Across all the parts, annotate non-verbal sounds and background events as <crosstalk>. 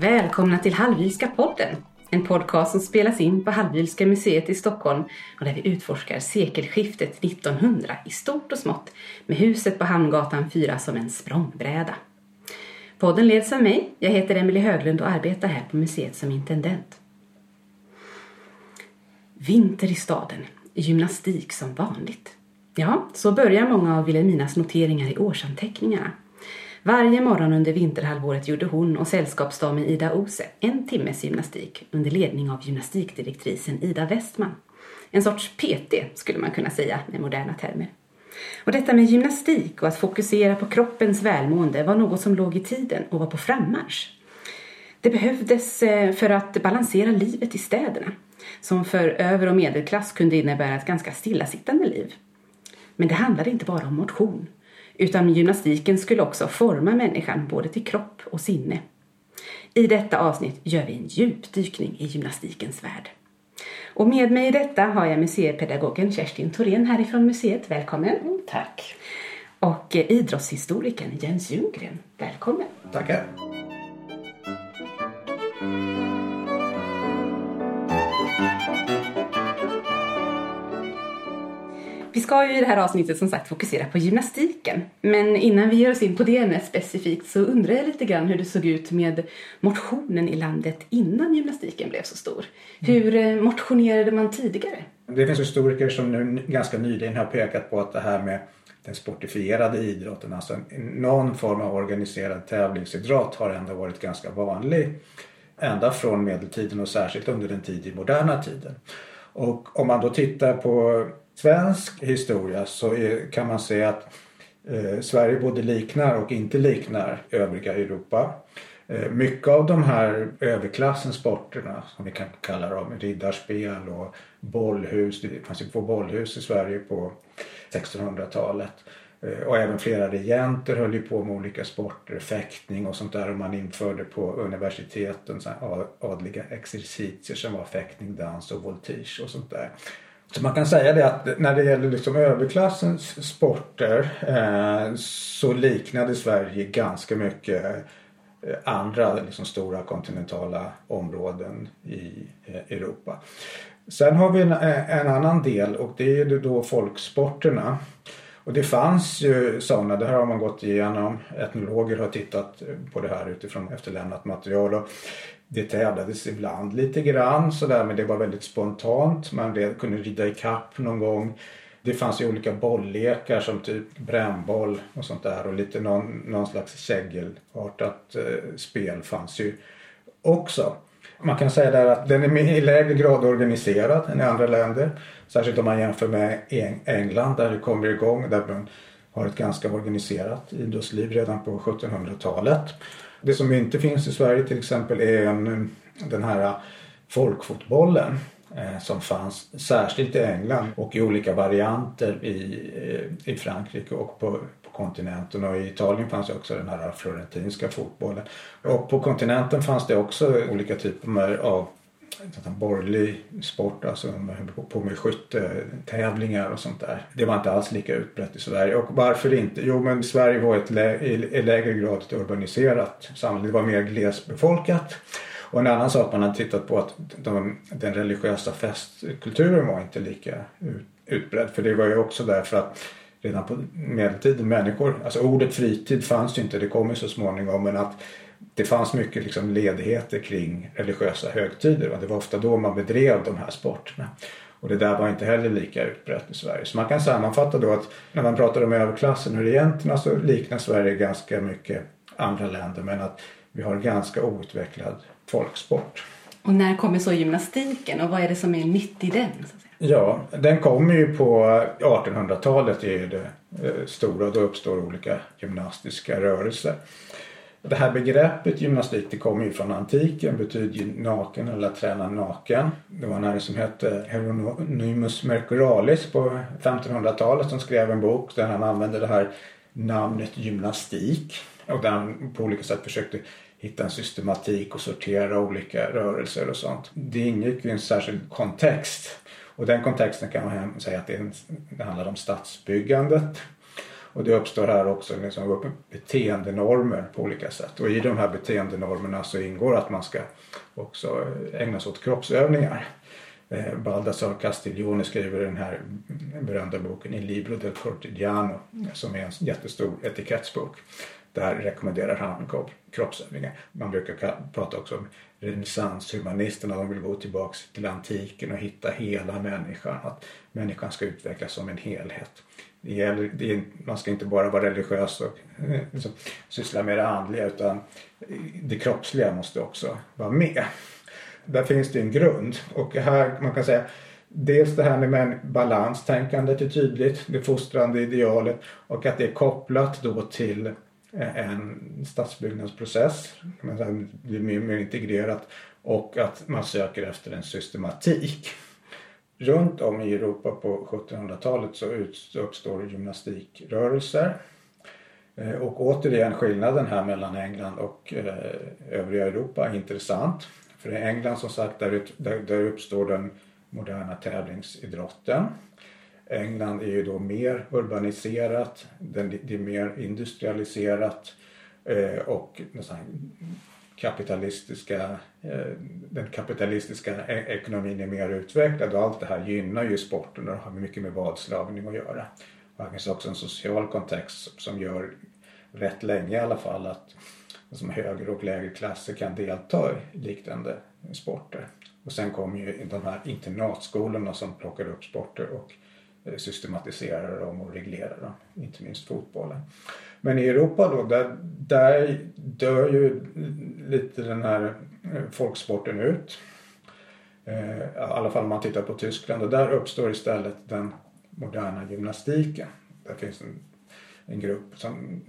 Välkomna till Hallwylska podden. En podcast som spelas in på Hallwylska museet i Stockholm och där vi utforskar sekelskiftet 1900 i stort och smått med huset på Hamngatan 4 som en språngbräda. Podden leds av mig. Jag heter Emelie Höglund och arbetar här på museet som intendent. Vinter i staden. Gymnastik som vanligt. Ja, så börjar många av Vilhelminas noteringar i årsanteckningarna. Varje morgon under vinterhalvåret gjorde hon och sällskapsdamen Ida Ose en timmes gymnastik under ledning av gymnastikdirektrisen Ida Westman. En sorts PT skulle man kunna säga med moderna termer. Och detta med gymnastik och att fokusera på kroppens välmående var något som låg i tiden och var på frammarsch. Det behövdes eh, för att balansera livet i städerna, som för över och medelklass kunde innebära ett ganska stillasittande liv. Men det handlade inte bara om motion, utan gymnastiken skulle också forma människan både till kropp och sinne. I detta avsnitt gör vi en djupdykning i gymnastikens värld. Och med mig i detta har jag museipedagogen Kerstin Thorén härifrån museet. Välkommen! Mm, tack! Och idrottshistorikern Jens Ljunggren. Välkommen! Tackar! Vi ska ju i det här avsnittet som sagt fokusera på gymnastiken. Men innan vi ger oss in på det ämnet specifikt så undrar jag lite grann hur det såg ut med motionen i landet innan gymnastiken blev så stor. Hur eh, motionerade man tidigare? Det finns historiker som nu ganska nyligen har pekat på att det här med den sportifierade idrotten, alltså någon form av organiserad tävlingsidrott har ändå varit ganska vanlig ända från medeltiden och särskilt under den tid i moderna tiden. Och om man då tittar på svensk historia så är, kan man säga att eh, Sverige både liknar och inte liknar övriga Europa. Eh, mycket av de här överklassens sporterna som vi kan kalla dem, riddarspel och bollhus. Det fanns ju två bollhus i Sverige på 1600-talet. Eh, och även flera regenter höll ju på med olika sporter, fäktning och sånt där. Och man införde på universiteten så adliga exercitier som var fäktning, dans och voltige och sånt där. Så man kan säga det att när det gäller liksom överklassens sporter eh, så liknade Sverige ganska mycket eh, andra liksom stora kontinentala områden i eh, Europa. Sen har vi en, eh, en, annan del och det är då folksporterna. Och det fanns ju sådana, det här har man gått igenom. Etnologer har tittat på det här utifrån efterlämnat material. Och det tävlades ibland lite grann sådär men det var väldigt spontant. Man kunde rida i kapp någon gång. Det fanns ju olika bolllekar som typ brännboll och sånt där och lite någon, någon slags kägelartat eh, spel fanns ju också. Man kan säga där att den är i lägre grad organiserad än i andra länder. Särskilt om man jämför med England där det kommer igång, där man har ett ganska organiserat idrottsliv redan på 1700-talet. Det som inte finns i Sverige till exempel är en, den här folkfotbollen eh, som fanns särskilt i England och i olika varianter i, eh, i Frankrike och på, på kontinenten och i Italien fanns ju också den här florentinska fotbollen. Och på kontinenten fanns det också olika typer av borgerlig sport, alltså på med skyttetävlingar och sånt där. Det var inte alls lika utbrett i Sverige. Och varför inte? Jo men Sverige var ett lä i lägre grad ett urbaniserat samhälle. Det var mer glesbefolkat. Och en annan sak man har tittat på att de, den religiösa festkulturen var inte lika ut, utbredd. För det var ju också därför att redan på medeltiden människor, alltså ordet fritid fanns ju inte, det kom ju så småningom men att det fanns mycket liksom ledigheter kring religiösa högtider och det var ofta då man bedrev de här sporterna. Och det där var inte heller lika utbrett i Sverige. Så man kan sammanfatta då att när man pratar om överklassen och regenterna så liknar Sverige ganska mycket andra länder men att vi har ganska outvecklad folksport. Och när kommer så gymnastiken och vad är det som är nytt i den? Ja, den kommer ju på 1800-talet är det eh, stora och då uppstår olika gymnastiska rörelser. Det här begreppet gymnastik det kommer ju från antiken, betyder ju naken eller träna naken. Det var en herre som hette Hieronymus Mercuralis på 1500-talet som skrev en bok där han använde det här namnet gymnastik och där han på olika sätt försökte hitta en systematik och sortera olika rörelser och sånt. Det ingick i en särskild kontext och den kontexten kan man säga att det, handlar om stadsbyggandet Och det uppstår här också liksom beteendenormer på olika sätt. Och i de här beteendenormerna så ingår att man ska också ägna sig åt kroppsövningar. Eh, Baldassar Castiglione skriver den här berömda boken I libro del cortigiano som är en jättestor etikettsbok. Där rekommenderar han kroppsövningar. Man brukar prata också om renässanshumanisterna. De vill gå tillbaks till antiken och hitta hela människan. Att människan ska utvecklas som en helhet. Det gäller, det är, man ska inte bara vara religiös och liksom, syssla med det andliga utan det kroppsliga måste också vara med. Där finns det en grund och här man kan säga Dels det här med balanstänkandet är tydligt, det fostrande idealet och att det är kopplat då till Eh, en stadsbyggnadsprocess. Det är mer, mer integrerat och att man söker efter en systematik. Runt om i Europa på 1700-talet så uppstår gymnastikrörelser. Eh, och återigen skillnaden här mellan England och eh, övriga Europa är intressant. För i England som sagt där, där uppstår den moderna tävlingsidrotten. England är ju då mer urbaniserat, det är mer industrialiserat eh, och kapitalistiska, eh, den kapitalistiska e-, ekonomin är mer utvecklad och allt det här gynnar ju sporten och har mycket med vadslagning att göra. Och det finns också en social kontext som gör rätt länge i alla fall att som högre och lägre klasser kan delta i liknande sporter. Och sen kommer ju de här internatskolorna som plockar upp sporter och Eh, systematiserar dem och reglerar dem, inte minst fotbollen. Men i Europa då, där, där dör ju lite den här eh, folksporten ut. Eh, I alla fall om man tittar på Tyskland och där uppstår istället den moderna gymnastiken. Där finns en, en grupp som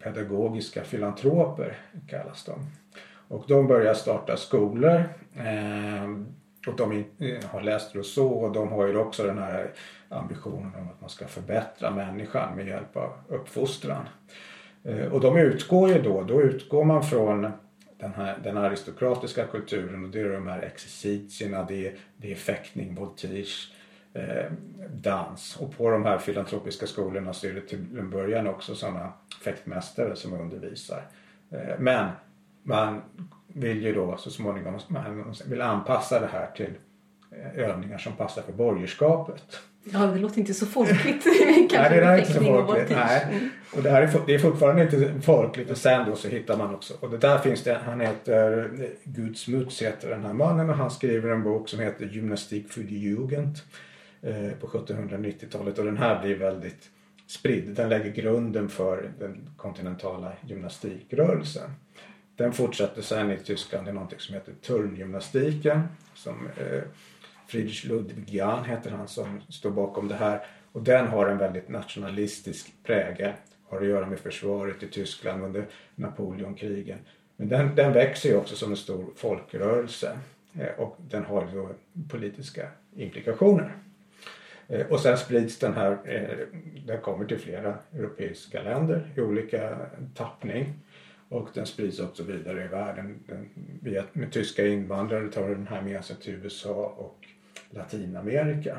pedagogiska filantroper kallas de. Och de börjar starta skolor eh, och de eh, har läst Rousseau och de har ju också den här ambitionen om att man ska förbättra människan med hjälp av uppfostran. Eh, och de utgår ju då, då utgår man från den, här, den aristokratiska kulturen och det är de här exercitierna, det är, det är fäktning, voltige, eh, dans. Och på de här filantropiska skolorna så är det till en början också sådana fäktmästare som undervisar. Eh, men man vill ju då så småningom man vill anpassa det här till eh, övningar som passar för borgerskapet. Ja, det låter inte så folkligt. <laughs> Nej, det är inte så folkligt. Nej. Och det, här är, det är fortfarande inte folkligt och sen då så hittar man också, och det där finns det, han heter Gud Smuts heter den här mannen och han skriver en bok som heter Gymnastik för die Jugend eh, på 1790-talet och den här blir väldigt spridd. Den lägger grunden för den kontinentala gymnastikrörelsen. Den fortsatte sen i Tyskland i någonting som heter turngymnastiken som eh, Friedrich Ludwig Jahn heter han som står bakom det här. Och den har en väldigt nationalistisk prägel. Har att göra med försvaret i Tyskland under Napoleonkrigen. Men den, den växer ju också som en stor folkrörelse. Eh, och den har ju politiska implikationer. Eh, och sen sprids den här, eh, den kommer till flera europeiska länder i olika tappning. Och den sprids också vidare i världen. Den, via, med tyska invandrare tar den här med sig till USA och Latinamerika.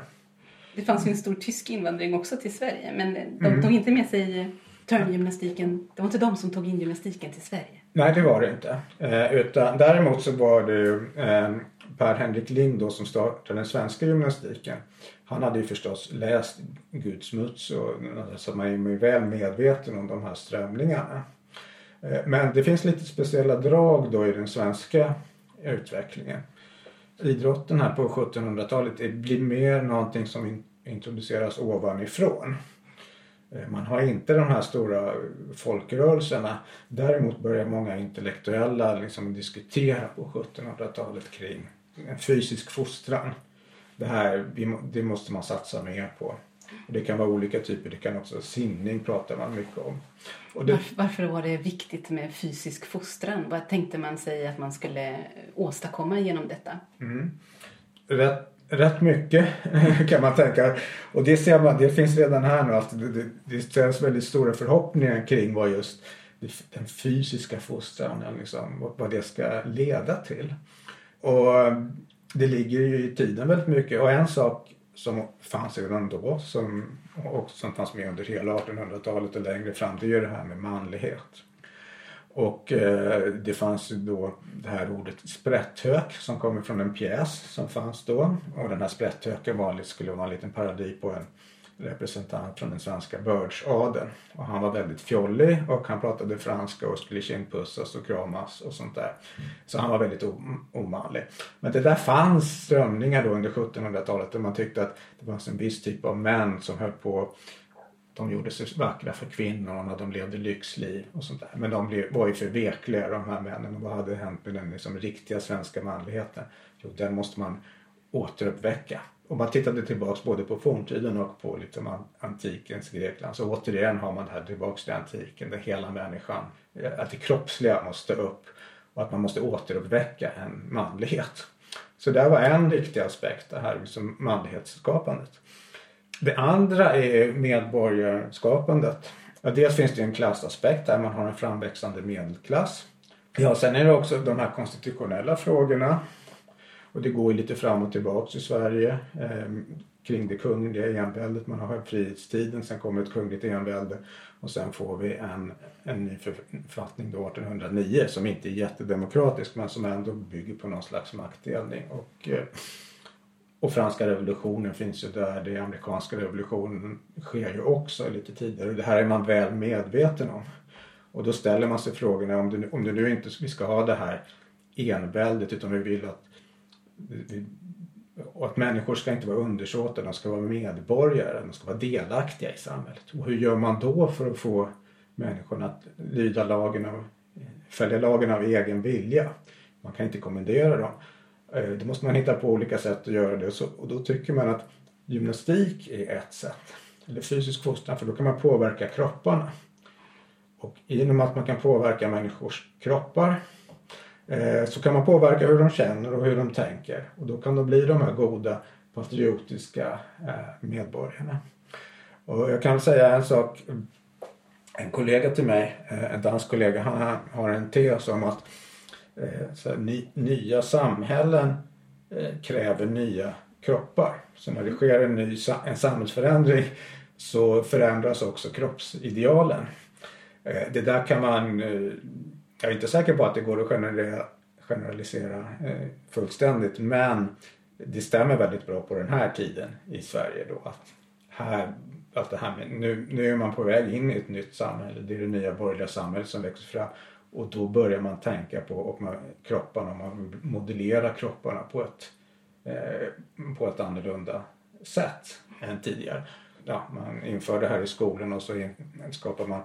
Det fanns ju en stor tysk invandring också till Sverige men de mm. tog inte med sig törngymnastiken. Det var inte de som tog in gymnastiken till Sverige. Nej det var det inte. Eh, utan, däremot så var det ju eh, Per-Henrik Lind då, som startade den svenska gymnastiken. Han hade ju förstås läst Gudsmuts och så man är ju väl medveten om de här strömningarna. Eh, men det finns lite speciella drag då i den svenska utvecklingen. Idrotten här på 1700-talet blir mer någonting som introduceras ovanifrån. Eh, man har inte de här stora folkrörelserna. Däremot börjar många intellektuella liksom diskutera på 1700-talet kring en fysisk fostran. Det här det måste man satsa mer på. Det kan vara olika typer, det kan också simning pratar man mycket om. Det... Varför, varför var det viktigt med fysisk fostran? Vad tänkte man sig att man skulle åstadkomma genom detta? Mm. Rätt, rätt mycket <laughs> kan man tänka. Och det, ser man, det finns redan här nu. Alltså det, det, det ställs väldigt stora förhoppningar kring vad just den fysiska fostran, liksom, vad det ska leda till. Och det ligger ju i tiden väldigt mycket. Och en sak som fanns redan då som, och som fanns med under hela 1800-talet och längre fram. Det är ju det här med manlighet. Och eh, det fanns ju då det här ordet sprätthök som kommer från en pjäs som fanns då. Och den här sprätthöken var, skulle vara en liten parodi på en representant från den svenska bördsadeln. Och han var väldigt fjollig och han pratade franska och skulle kindpussas och kramas och sånt där. Så han var väldigt omanlig. Men det där fanns strömningar då under 1700-talet där man tyckte att det fanns en viss typ av män som höll på de gjorde sig vackra för kvinnorna, de levde lyxliv och sånt där. Men de blev, var ju för vekliga de här männen. Och vad hade hänt med den liksom, riktiga svenska manligheten? Jo, den måste man återuppväcka. Om man tittade tillbaks både på forntiden och på liksom antikens Grekland så återigen har man det här tillbaks till antiken där hela människan, eh, att det kroppsliga måste upp och att man måste återuppväcka en manlighet. Så det var en viktig aspekt, det här liksom manlighetsskapandet. Det andra är medborgarskapandet. Ja, dels finns det en klassaspekt där man har en framväxande medelklass. Ja, sen är det också de här konstitutionella frågorna. Och det går ju lite fram och tillbaks i Sverige eh, kring det kungliga enväldet. Man har frihetstiden, sen kommer ett kungligt envälde och sen får vi en, en ny författning då 1809 som inte är jättedemokratisk men som ändå bygger på någon slags maktdelning. Och, eh, och franska revolutionen finns ju där, den amerikanska revolutionen sker ju också lite tidigare och det här är man väl medveten om. Och då ställer man sig frågorna om det, om det nu inte vi ska ha det här enväldet utan vi vill att och att människor ska inte vara undersåtar, de ska vara medborgare, de ska vara delaktiga i samhället. Och hur gör man då för att få människorna att lyda lagen av, följa lagen av egen vilja? Man kan inte kommendera dem. Eh, då måste man hitta på olika sätt att göra det och då tycker man att gymnastik är ett sätt. Eller fysisk fostran för då kan man påverka kropparna. Och genom att man kan påverka människors kroppar Eh, så kan man påverka hur de känner och hur de tänker. Och då kan de bli de här goda patriotiska eh, medborgarna. Och jag kan säga en sak. En kollega till mig, eh, en dansk kollega, han har en tes om att så nya samhällen kräver nya kroppar. Så när det sker en ny en samhällsförändring så förändras också kroppsidealen. Det där kan man, jag är inte säker på att det går att generalisera eh, fullständigt men det stämmer väldigt bra på den här tiden i Sverige då att här, att det här med, nu, nu är man på väg in i ett nytt samhälle, det är det nya borgerliga samhället som växer fram och då börjar man tänka på och man, kropparna, man modellerar kropparna på ett, eh, på ett annorlunda sätt än tidigare. Ja, man inför det här i skolan och så in, skapar man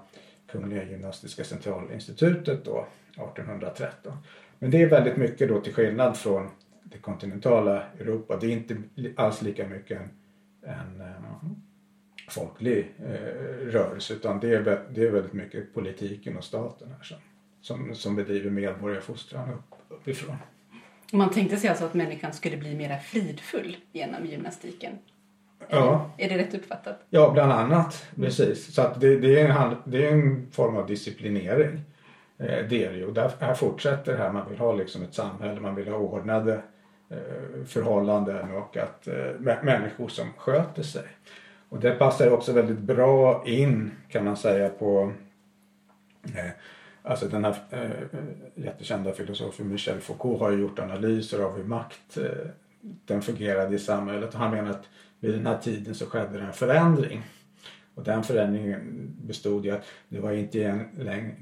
Kungliga Gymnastiska Centralinstitutet då 1813. Men det är väldigt mycket då till skillnad från det kontinentala Europa. Det är inte alls lika mycket en, en um, folklig eh, rörelse utan det är, det är väldigt mycket politiken och staten här som som, som bedriver medborgarfostran upp, uppifrån. Man tänkte sig alltså att människan skulle bli mer fridfull genom gymnastiken? Ja. Är det rätt uppfattat? Ja, bland annat. Precis. Så att det, det, är en, det är en form av disciplinering. Eh, det är det ju. Där, här fortsätter det här. Man vill ha liksom ett samhälle, man vill ha ordnade eh, förhållanden och att eh, människor som sköter sig. Och det passar också väldigt bra in kan man säga på eh, Alltså den här eh, jättekända filosofen Michel Foucault har ju gjort analyser av hur makt eh, den fungerade i samhället och han menar att vid den här tiden så skedde det en förändring. Och den förändringen bestod i att det var inte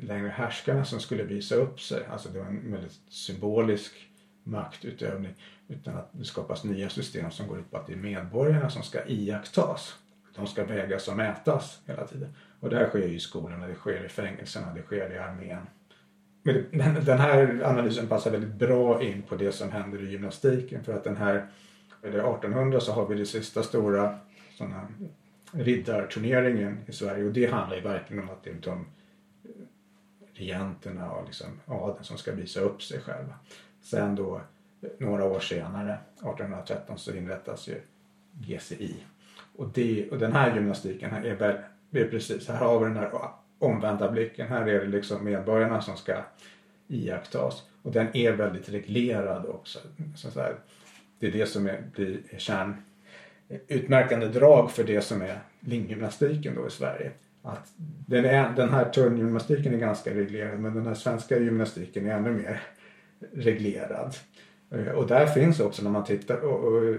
längre härskarna som skulle visa upp sig, alltså det var en väldigt symbolisk maktutövning, utan att det skapas nya system som går ut på att det är medborgarna som ska iakttas. De ska vägas och mätas hela tiden. Och det här sker ju i skolorna, det sker i fängelserna, det sker i armén. Men den här analysen passar väldigt bra in på det som händer i gymnastiken för att den här, 1800 så har vi den sista stora såna riddarturneringen i Sverige och det handlar ju verkligen om att det är de regenterna och liksom adeln som ska visa upp sig själva. Sen då några år senare, 1813, så inrättas ju GCI. Och, det, och den här gymnastiken är väl det är precis, här har vi den här omvända blicken. Här är det liksom medborgarna som ska iakttas. Och den är väldigt reglerad också. Så här, det är det som är, blir kärn, utmärkande drag för det som är linggymnastiken då i Sverige. Att den, är, den här turngymnastiken är ganska reglerad men den här svenska gymnastiken är ännu mer reglerad. Eh, och där finns också när man tittar och, och,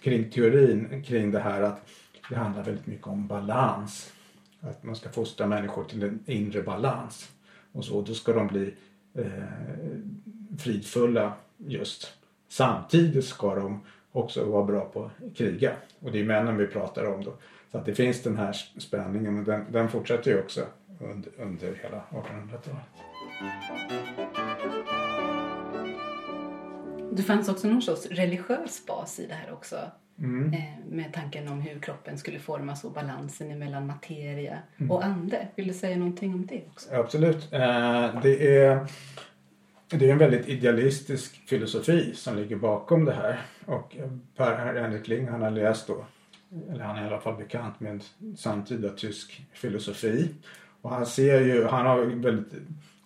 kring teorin kring det här att det handlar väldigt mycket om balans. Att man ska fostra människor till en inre balans. Och så, då ska de bli eh, fridfulla just. Samtidigt ska de också vara bra på att kriga. Och det är männen vi pratar om då. Så att det finns den här spänningen och den, den fortsätter ju också under, under hela 1800-talet. Det fanns också någon sorts religiös bas i det här också. Mm. Eh, med tanken om hur kroppen skulle formas och balansen mellan materia mm. och ande. Vill du säga någonting om det också? Absolut. Eh, det är det är en väldigt idealistisk filosofi som ligger bakom det här. Och Per-Henrik Ling han har läst då, eller han är i alla fall bekant med samtida tysk filosofi. Och han ser ju, han har väldigt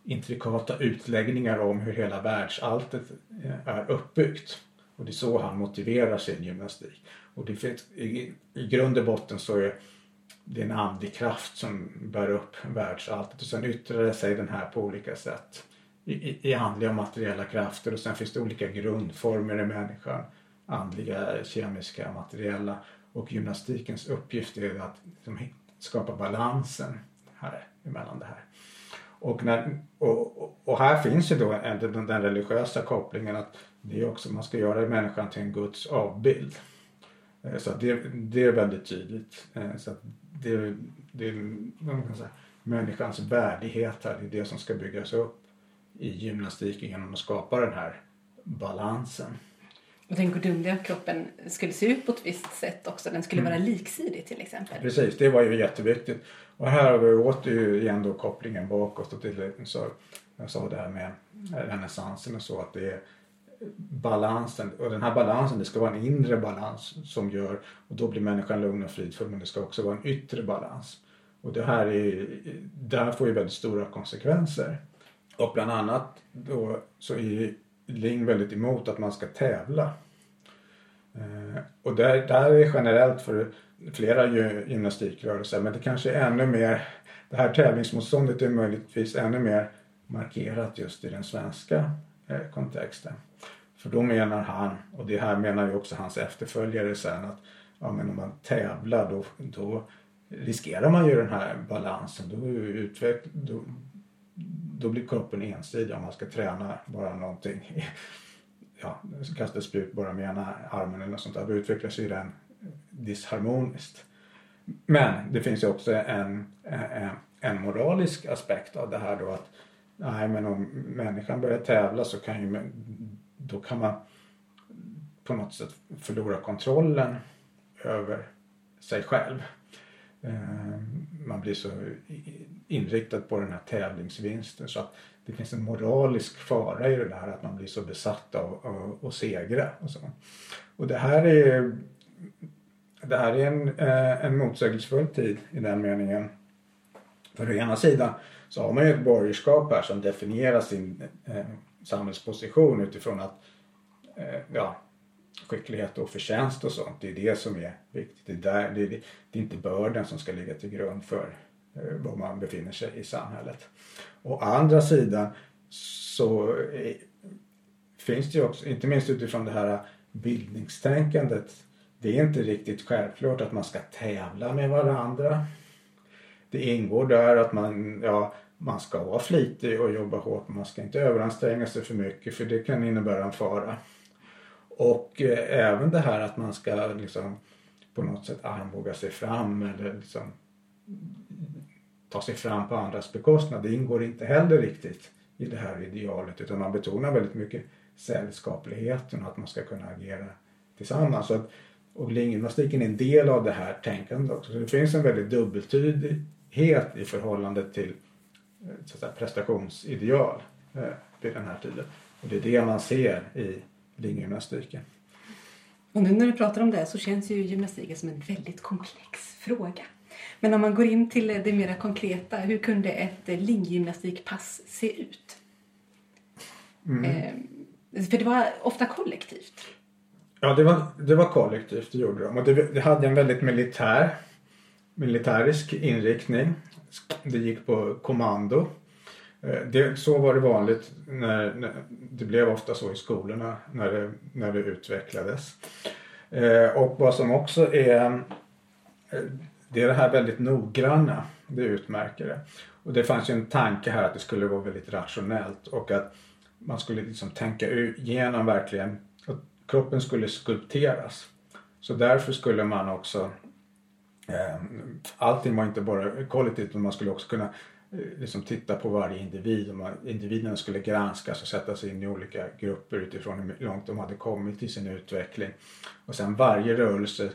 intrikata utläggningar om hur hela världsalltet eh, är uppbyggt. Och det är så han motiverar sin gymnastik. Och det finns, i, i grund och botten så är det en andlig kraft som bär upp världsalltet och sen yttrar det sig den här på olika sätt i, i andliga och materiella krafter och sen finns det olika grundformer i människan. Andliga, kemiska, materiella och gymnastikens uppgift är att liksom, skapa balansen här, emellan det här. Och, när, och, och här finns ju då den, den religiösa kopplingen att det är också, man ska göra människan till en Guds avbild. Eh, så det, det är väldigt tydligt. Eh, så det, det, man kan säga, människans värdighet här, det är det som ska byggas upp i gymnastiken genom att skapa den här balansen. Och den gudomliga kroppen skulle se ut på ett visst sätt också. Den skulle mm. vara liksidig till exempel. Precis, det var ju jätteviktigt. Och här har vi åter igen då kopplingen bakåt och till så jag sa det här med renässansen och så att det är balansen och den här balansen det ska vara en inre balans som gör och då blir människan lugn och fridfull men det ska också vara en yttre balans. Och det här, är, det här får ju väldigt stora konsekvenser. Och bland annat då så är Ling väldigt emot att man ska tävla. Eh, och där, där är generellt för flera gymnastikrörelser men det kanske är ännu mer, det här tävlingsmotståndet är möjligtvis ännu mer markerat just i den svenska eh, kontexten. För då menar han, och det här menar ju också hans efterföljare sen att ja, men om man tävlar då, då riskerar man ju den här balansen. Då, utveck, då, då blir kroppen ensidig om man ska träna bara någonting. <laughs> Ja, kasta spjut bara med ena armen eller något sånt där. Då utvecklas ju den disharmoniskt. Men det finns ju också en, en, moralisk aspekt av det här då att nej men om människan börjar tävla så kan ju då kan man på något sätt förlora kontrollen över sig själv. Eh, man blir så inriktat på den här tävlingsvinsten så att det finns en moralisk fara i det där att man blir så besatt av att segra. Och, så. och det här är, det här är en, eh, en motsägelsefull tid i den meningen. För å ena sidan så har man ju ett borgerskap här som definierar sin eh, samhällsposition utifrån att eh, ja, skicklighet och förtjänst och sånt. Det är det som är viktigt. Det är, där, det är, det är inte börden som ska ligga till grund för Eh, var man befinner sig i samhället. Å andra sidan så eh, finns det ju också, inte minst utifrån det här bildningstänkandet, det är inte riktigt självklart att man ska tävla med varandra. Det ingår där att man, ja, man ska vara flitig och jobba hårt men man ska inte överanstränga sig för mycket för det kan innebära en fara. Och eh, även det här att man ska liksom på något sätt armbåga sig fram eller liksom ta sig fram på andras bekostnad. Det ingår inte heller riktigt i det här idealet utan man betonar väldigt mycket sällskapligheten och att man ska kunna agera tillsammans. Så att, och linggymnastiken är en del av det här tänkandet också. Så det finns en väldigt dubbeltydighet i förhållande till eh, så att säga, prestationsideal eh, vid den här tiden. Och det är det man ser i linggymnastiken. Och nu när du pratar om det så känns ju gymnastiken som en väldigt komplex fråga. Men om man går in till det mera konkreta, hur kunde ett linggymnastikpass se ut? Mm. Eh, för det var ofta kollektivt. Ja, det var, det var kollektivt, det gjorde de. Och det, det hade en väldigt militär, militärisk inriktning. Det gick på kommando. Eh, det, så var det vanligt när, när, det blev ofta så i skolorna när det, när det utvecklades. Eh, och vad som också är eh, det är det här väldigt noggranna, det utmärker det. Och det fanns ju en tanke här att det skulle vara väldigt rationellt och att man skulle liksom tänka igenom verkligen att kroppen skulle skulpteras. Så därför skulle man också eh, allting var inte bara kollektivt utan man skulle också kunna eh, liksom titta på varje individ. Och man, individerna skulle granskas och sättas in i olika grupper utifrån hur långt de hade kommit i sin utveckling. Och sen varje rörelse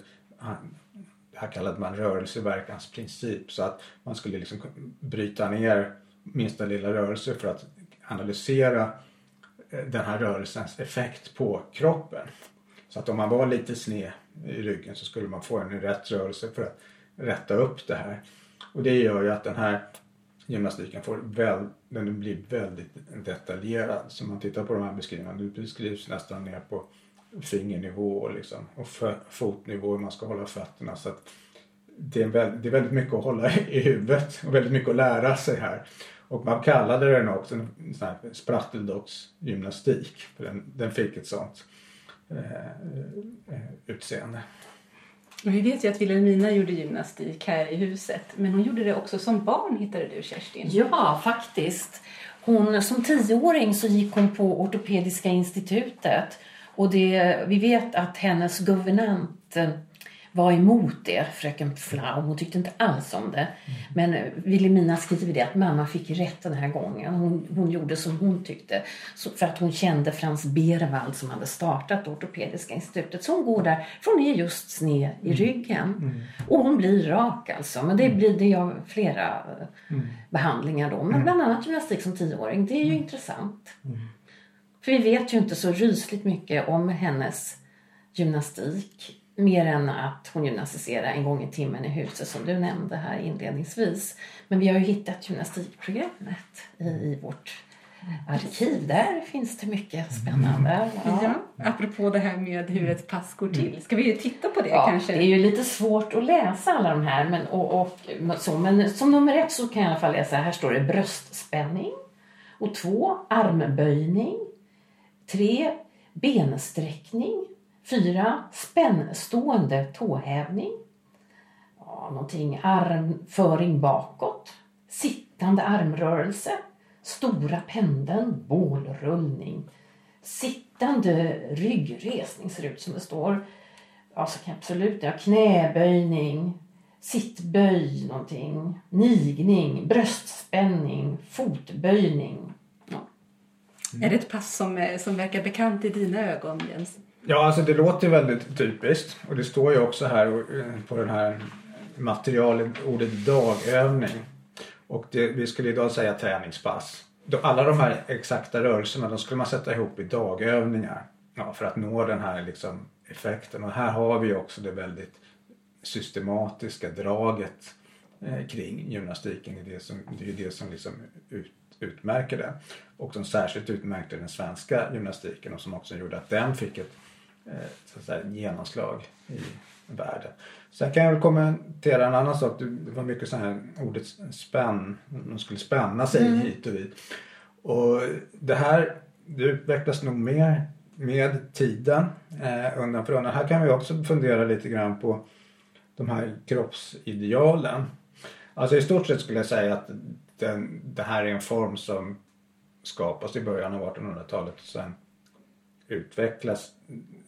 här kallade man rörelseverkansprincip så att man skulle liksom bryta ner minsta lilla rörelse för att analysera eh, den här rörelsens effekt på kroppen. Så att om man var lite sned i ryggen så skulle man få en rätt rörelse för att rätta upp det här. Och det gör ju att den här gymnastiken får väl, den blir väldigt detaljerad. Så om man tittar på de här beskrivningarna, det beskrivs nästan ner på fingernivå liksom, och fotnivå hur man ska hålla fötterna. Så att det, är väldigt, det är väldigt mycket att hålla i huvudet och väldigt mycket att lära sig här. Och man kallade den också en sån här spratteldocksgymnastik. För den, den fick ett sånt eh, eh, utseende. Och vi vet ju att Wilhelmina gjorde gymnastik här i huset. Men hon gjorde det också som barn hittade du Kerstin. Ja, faktiskt. Hon, som tioåring så gick hon på Ortopediska institutet och det, vi vet att hennes guvernant eh, var emot det, fröken Flaum. Hon tyckte inte alls om det. Mm. Men Wilhelmina skriver det att mamma fick rätt den här gången. Hon, hon gjorde som hon tyckte. Så, för att hon kände Frans Berwald som hade startat Ortopediska institutet. Så hon går där, för hon är just sned i mm. ryggen. Mm. Och hon blir rak alltså. Men det blir det av flera mm. behandlingar då. Men bland annat gymnastik som tioåring. Det är ju intressant. För vi vet ju inte så rysligt mycket om hennes gymnastik. Mer än att hon gymnastiserar en gång i timmen i huset som du nämnde här inledningsvis. Men vi har ju hittat gymnastikprogrammet i vårt arkiv. Där finns det mycket spännande. Ja. ja, apropå det här med hur ett pass går till. Ska vi titta på det ja, kanske? Det är ju lite svårt att läsa alla de här. Men, och, och, så, men som nummer ett så kan jag i alla fall läsa. Här står det bröstspänning. Och två armböjning. 3. bensträckning. 4. spännstående tåhävning. Ja, någonting armföring bakåt. Sittande armrörelse. Stora pendeln, bålrullning. Sittande ryggresning ser det ut som det står. Ja, så kan absolut, ja, knäböjning, sittböj någonting, nigning, bröstspänning, fotböjning. Mm. Är det ett pass som, som verkar bekant i dina ögon, Jens? Ja, alltså det låter väldigt typiskt och det står ju också här eh, på den här materialet ordet dagövning. Och det, vi skulle idag säga träningspass. Alla de här exakta rörelserna de skulle man sätta ihop i dagövningar ja, för att nå den här liksom effekten. Och här har vi också det väldigt systematiska draget eh, kring gymnastiken. Det är det som, det är det som liksom ut, utmärker det. Och som särskilt utmärkte den svenska gymnastiken och som också gjorde att den fick ett Eh, så att säga, genomslag i världen. Sen kan jag väl kommentera en annan sak. Det var mycket så här ordet spänn. Man skulle spänna sig mm. hit och dit. Och det här det utvecklas nog mer med tiden eh, undan för undan. Här kan vi också fundera lite grann på de här kroppsidealen. Alltså i stort sett skulle jag säga att den, det här är en form som skapas i början av 1800-talet och sen utvecklas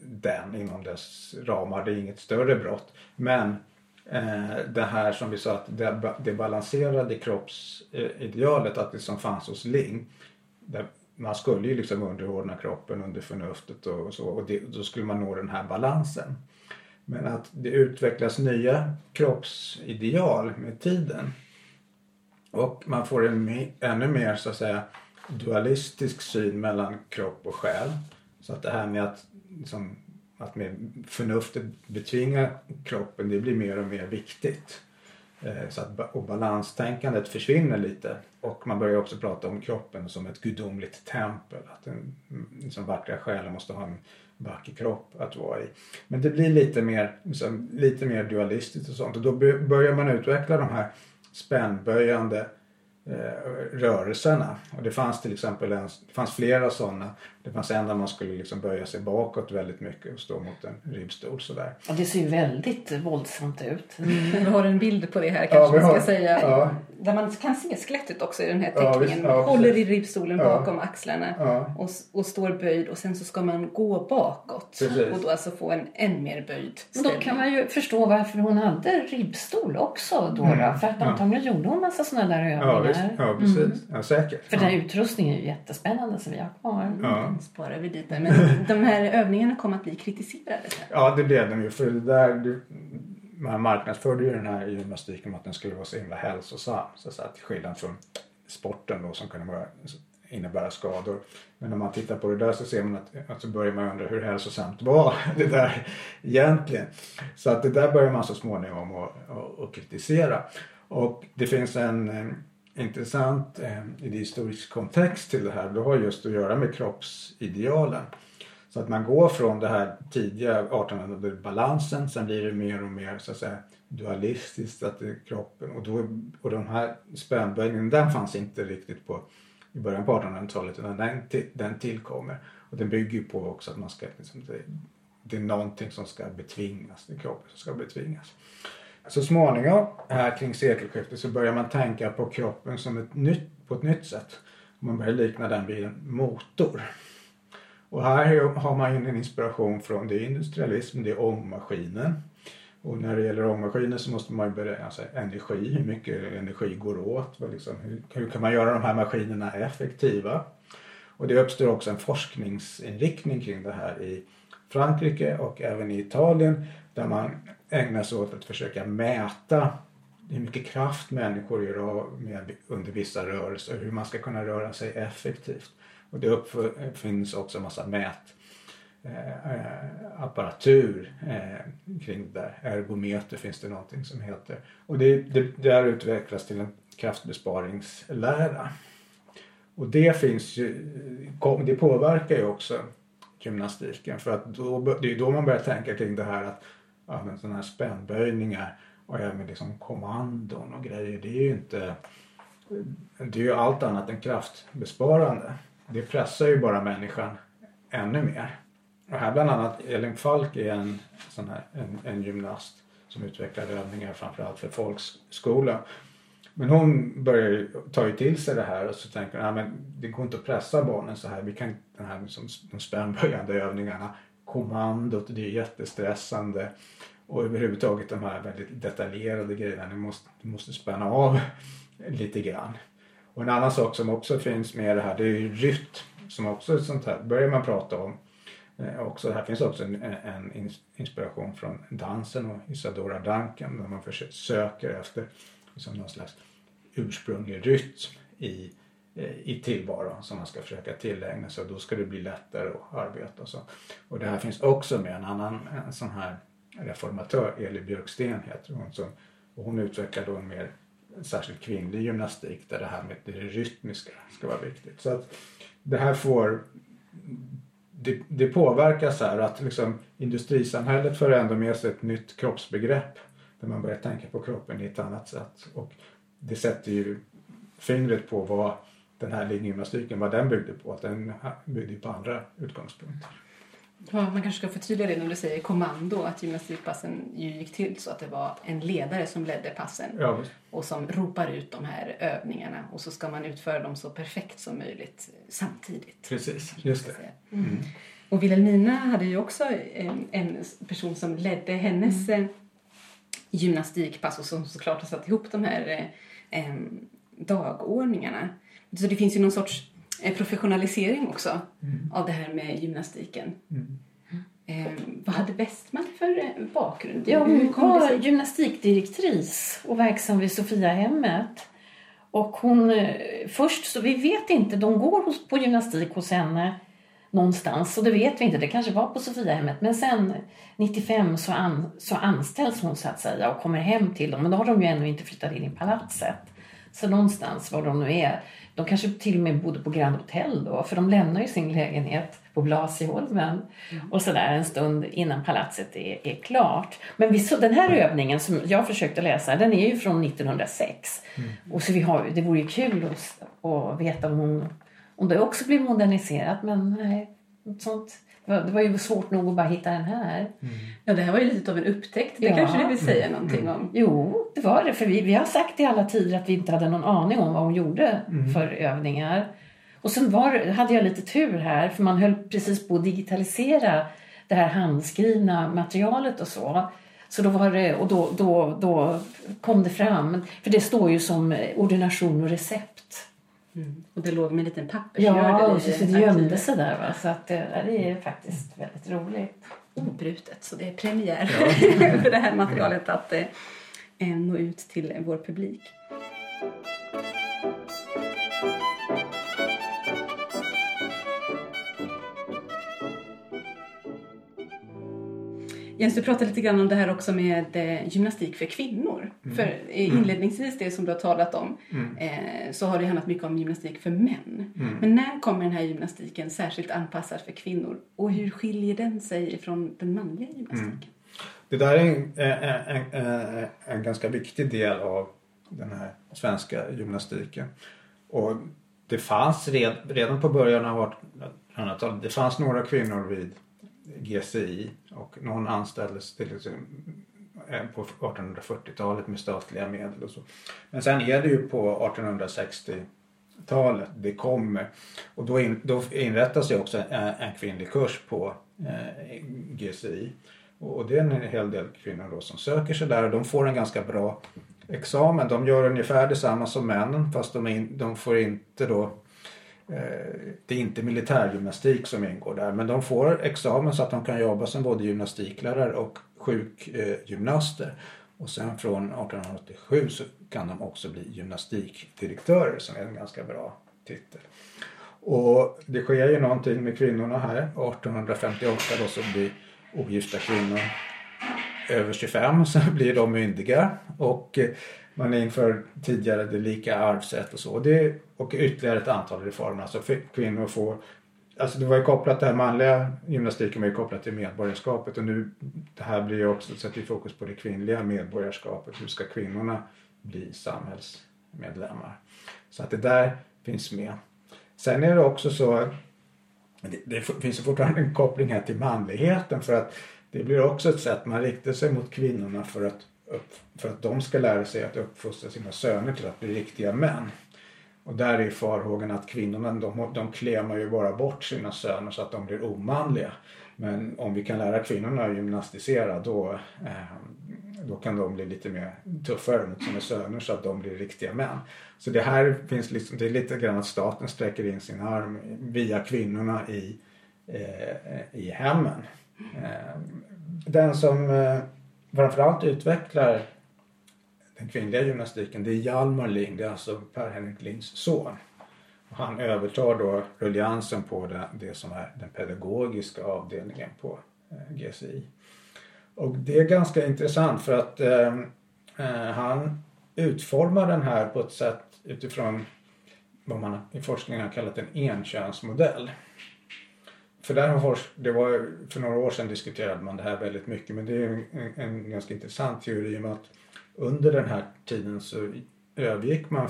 den inom dess ramar. Det är inget större brott. Men eh, det här som vi sa att det, det balanserade kroppsidealet att det som fanns hos Ling. Man skulle ju liksom underordna kroppen under förnuftet och så och det, då skulle man nå den här balansen. Men att det utvecklas nya kroppsideal med tiden. Och man får en ännu mer så att säga dualistisk syn mellan kropp och själ. Så att det här med att, liksom, att med förnuftet betvinga kroppen det blir mer och mer viktigt. Eh, så att, och balanstänkandet försvinner lite och man börjar också prata om kroppen som ett gudomligt tempel. Att den liksom, vackra själen måste ha en vacker kropp att vara i. Men det blir lite mer, liksom, lite mer dualistiskt och sånt och då börjar man utveckla de här spännböjande Eh, rörelserna. Och det fanns till exempel en, det fanns flera sådana. Det fanns en där man skulle liksom böja sig bakåt väldigt mycket och stå mot en ribbstol sådär. Ja, det ser ju väldigt våldsamt ut. Mm. Vi har en bild på det här kanske ja, vi ska säga. Ja. Där man kan se skelettet också i den här teckningen. Ja, visst, Håller i ribbstolen bakom axlarna och, och står böjd och sen så ska man gå bakåt. Precis. Och då alltså få en än mer böjd ställning. Då kan man ju förstå varför hon hade ribbstol också Dora. Mm. För att antagligen gjorde hon massa sådana där övningar. Ja, precis. Mm. Ja, säkert. För den här utrustningen är ju jättespännande som vi har kvar. Ja. Sparar vi där. Men <laughs> de här övningarna kom att bli kritiserade. Ja, det blev de ju. För det där, man marknadsförde ju den här gymnastiken att den skulle vara så himla hälsosam. Så säga, till skillnad från sporten då som kunde vara, innebära skador. Men när man tittar på det där så ser man att, att så börjar man undra hur hälsosamt var <laughs> det där egentligen. Så att det där börjar man så småningom att kritisera. Och det finns en intressant eh, i historisk kontext till det här. Det har just att göra med kroppsidealen. Så att man går från det här tidiga 1800-balansen, sen blir det mer och mer så att säga dualistiskt, att det är kroppen och, då, och den här spännböjningen den fanns inte riktigt på i början på 1800-talet utan den, den tillkommer. Och den bygger ju på också att man ska, liksom, det, det är någonting som ska betvingas, det är kroppen som ska betvingas. Så småningom, här kring sekelskiftet, så börjar man tänka på kroppen som ett nytt, på ett nytt sätt. Man börjar likna den vid en motor. Och här har man ju en inspiration från det är industrialism, det är ångmaskinen. Och när det gäller ångmaskiner så måste man ju beräkna alltså, energi, hur mycket energi går åt, liksom, hur, hur kan man göra de här maskinerna effektiva? Och det uppstår också en forskningsinriktning kring det här i Frankrike och även i Italien där man ägnar sig åt att försöka mäta hur mycket kraft människor gör av med under vissa rörelser hur man ska kunna röra sig effektivt. Och det finns också en massa mätapparatur eh, eh, kring det där. Ergometer finns det någonting som heter. Och det, det, där utvecklas till en kraftbesparingslära. Och det finns ju, det påverkar ju också gymnastiken för att då, det är då man börjar tänka kring det här att ja, sådana här spännböjningar och även liksom kommandon och grejer. Det är ju inte, det är ju allt annat än kraftbesparande. Det pressar ju bara människan ännu mer. Och här bland annat Elin Falk är en, sån här, en, en gymnast som utvecklar övningar framförallt för folkskola. Men hon börjar ju, tar ju till sig det här och så tänker hon att det går inte att pressa barnen så här. Vi kan den här liksom, de spännböjande övningarna, kommandot, det är jättestressande. Och överhuvudtaget de här väldigt detaljerade grejerna, ni måste, ni måste spänna av lite grann. Och en annan sak som också finns med det här, det är ju rytm som också är sånt här, börjar man prata om. Eh, också, här finns också en, en, inspiration från dansen och Isadora Duncan där man försöker, söker efter liksom någon slags ursprunglig rytm i, Eh, i tillvaron som man ska försöka tillägna sig och då ska det bli lättare att arbeta. Och, så. och det här finns också med en annan en sån här reformatör, Eli Björksten heter hon, som, och hon utvecklar då en mer särskilt kvinnlig gymnastik där det här med det rytmiska ska vara viktigt. Så att det här får det, det påverkas här att liksom industrisamhället för ändå med sig ett nytt kroppsbegrepp där man börjar tänka på kroppen i ett annat sätt och det sätter ju fingret på vad den här linggymnastiken, vad den byggde på, att den byggde på andra utgångspunkter. Ja, man kanske ska förtydliga det när du säger kommando, att gymnastikpassen ju gick till så att det var en ledare som ledde passen ja. och som ropar ut de här övningarna och så ska man utföra dem så perfekt som möjligt samtidigt. Precis, just det. Mm. Mm. Och Wilhelmina hade ju också en, en person som ledde hennes mm. Eh, gymnastikpass och som såklart har satt ihop de här eh, dagordningarna. Så det finns ju någon sorts en professionalisering också mm. av det här med gymnastiken. Mm. Eh, vad hade Westman för eh, bakgrund? Ja, hon var gymnastikdirektris och verksam vid Sofiahemmet. Och hon, eh, först så vi vet inte, de går på gymnastik hos henne någonstans och det vet vi inte, det kanske var på Sofiahemmet. Men sen 95 så, an, så anställs hon så att säga och kommer hem till dem. Men då har de ju ännu inte flyttat in i palatset. Så någonstans var de nu är. De kanske till och med bodde på Grand Hotel då, för de lämnar ju sin lägenhet på Blasieholmen mm. och sådär en stund innan palatset är, är klart. Men vi, så, den här övningen som jag försökte läsa, den är ju från 1906. Mm. Och så vi har, det vore ju kul att, att veta om, hon, om det också blir moderniserat, men nej, något sånt det var ju svårt nog att bara hitta den här. Mm. Ja, det här var ju lite av en upptäckt. Det ja. kanske du vill säga mm. någonting om? Jo, det var det. För vi, vi har sagt i alla tider att vi inte hade någon aning om vad hon gjorde mm. för övningar. Och sen var, hade jag lite tur här, för man höll precis på att digitalisera det här handskrivna materialet och så. Så då var det, och då, då, då kom det fram, för det står ju som ordination och recept. Mm. Och det låg med en liten pappersgördel Ja, och så, det gömde sig där. Va? Så att, det, det är faktiskt väldigt roligt. Obrutet, så det är premiär ja. <laughs> för det här materialet att eh, nå ut till vår publik. Jens, du pratade lite grann om det här också med eh, gymnastik för kvinnor. Mm. För mm. inledningsvis det som du har talat om mm. eh, så har det handlat mycket om gymnastik för män. Mm. Men när kommer den här gymnastiken särskilt anpassad för kvinnor och hur skiljer den sig från den manliga gymnastiken? Mm. Det där är en, en, en, en, ganska viktig del av den här svenska gymnastiken. Och det fanns red, redan på början av 1800-talet, det fanns några kvinnor vid GCI och någon anställdes till exempel eh, på 1840-talet med statliga medel och så. Men sen är det ju på 1860-talet det kommer och då, in, då inrättas ju också en, en kvinnlig kurs på eh, GCI. Och det är en hel del kvinnor då som söker sig där och de får en ganska bra examen. De gör ungefär detsamma som männen fast de, in, de får inte då Eh, det är inte militärgymnastik som ingår där men de får examen så att de kan jobba som både gymnastiklärare och sjukgymnaster. Eh, och sen från 1887 så kan de också bli gymnastikdirektörer som är en ganska bra titel. Och det sker ju någonting med kvinnorna här. 1858 då så blir ogifta kvinnor över 25 så blir de myndiga och eh, man inför tidigare det lika arvssätt och så. Det, och ytterligare ett antal reformer. Alltså kvinnor får Alltså det var ju kopplat, det här manliga gymnastiken var ju kopplat till medborgarskapet och nu det här blir ju också, sätter fokus på det kvinnliga medborgarskapet. Hur ska kvinnorna bli samhällsmedlemmar? Så att det där finns med. Sen är det också så, det, det finns ju fortfarande en koppling här till manligheten för att det blir också ett sätt, man riktar sig mot kvinnorna för att för att de ska lära sig att uppfostra sina söner till att bli riktiga män. Och där är farhågan att kvinnorna de, de klämar ju bara bort sina söner så att de blir omanliga. Men om vi kan lära kvinnorna att gymnastisera då, eh, då kan de bli lite mer tuffare mot sina söner så att de blir riktiga män. Så det här finns liksom, det är lite grann att staten sträcker in sin arm via kvinnorna i, eh, i hemmen. Eh, den som eh, framförallt utvecklar den kvinnliga gymnastiken det är Hjalmar Ling, det är alltså Per-Henrik Lings son. Han övertar då ruljansen på det, det som är den pedagogiska avdelningen på eh, GCI. Och det är ganska intressant för att eh, eh, han utformar den här på ett sätt utifrån vad man i forskningen har kallat en enkönsmodell. För där har det var för några år sedan diskuterade man det här väldigt mycket men det är en, en, ganska intressant teori om att under den här tiden så övergick man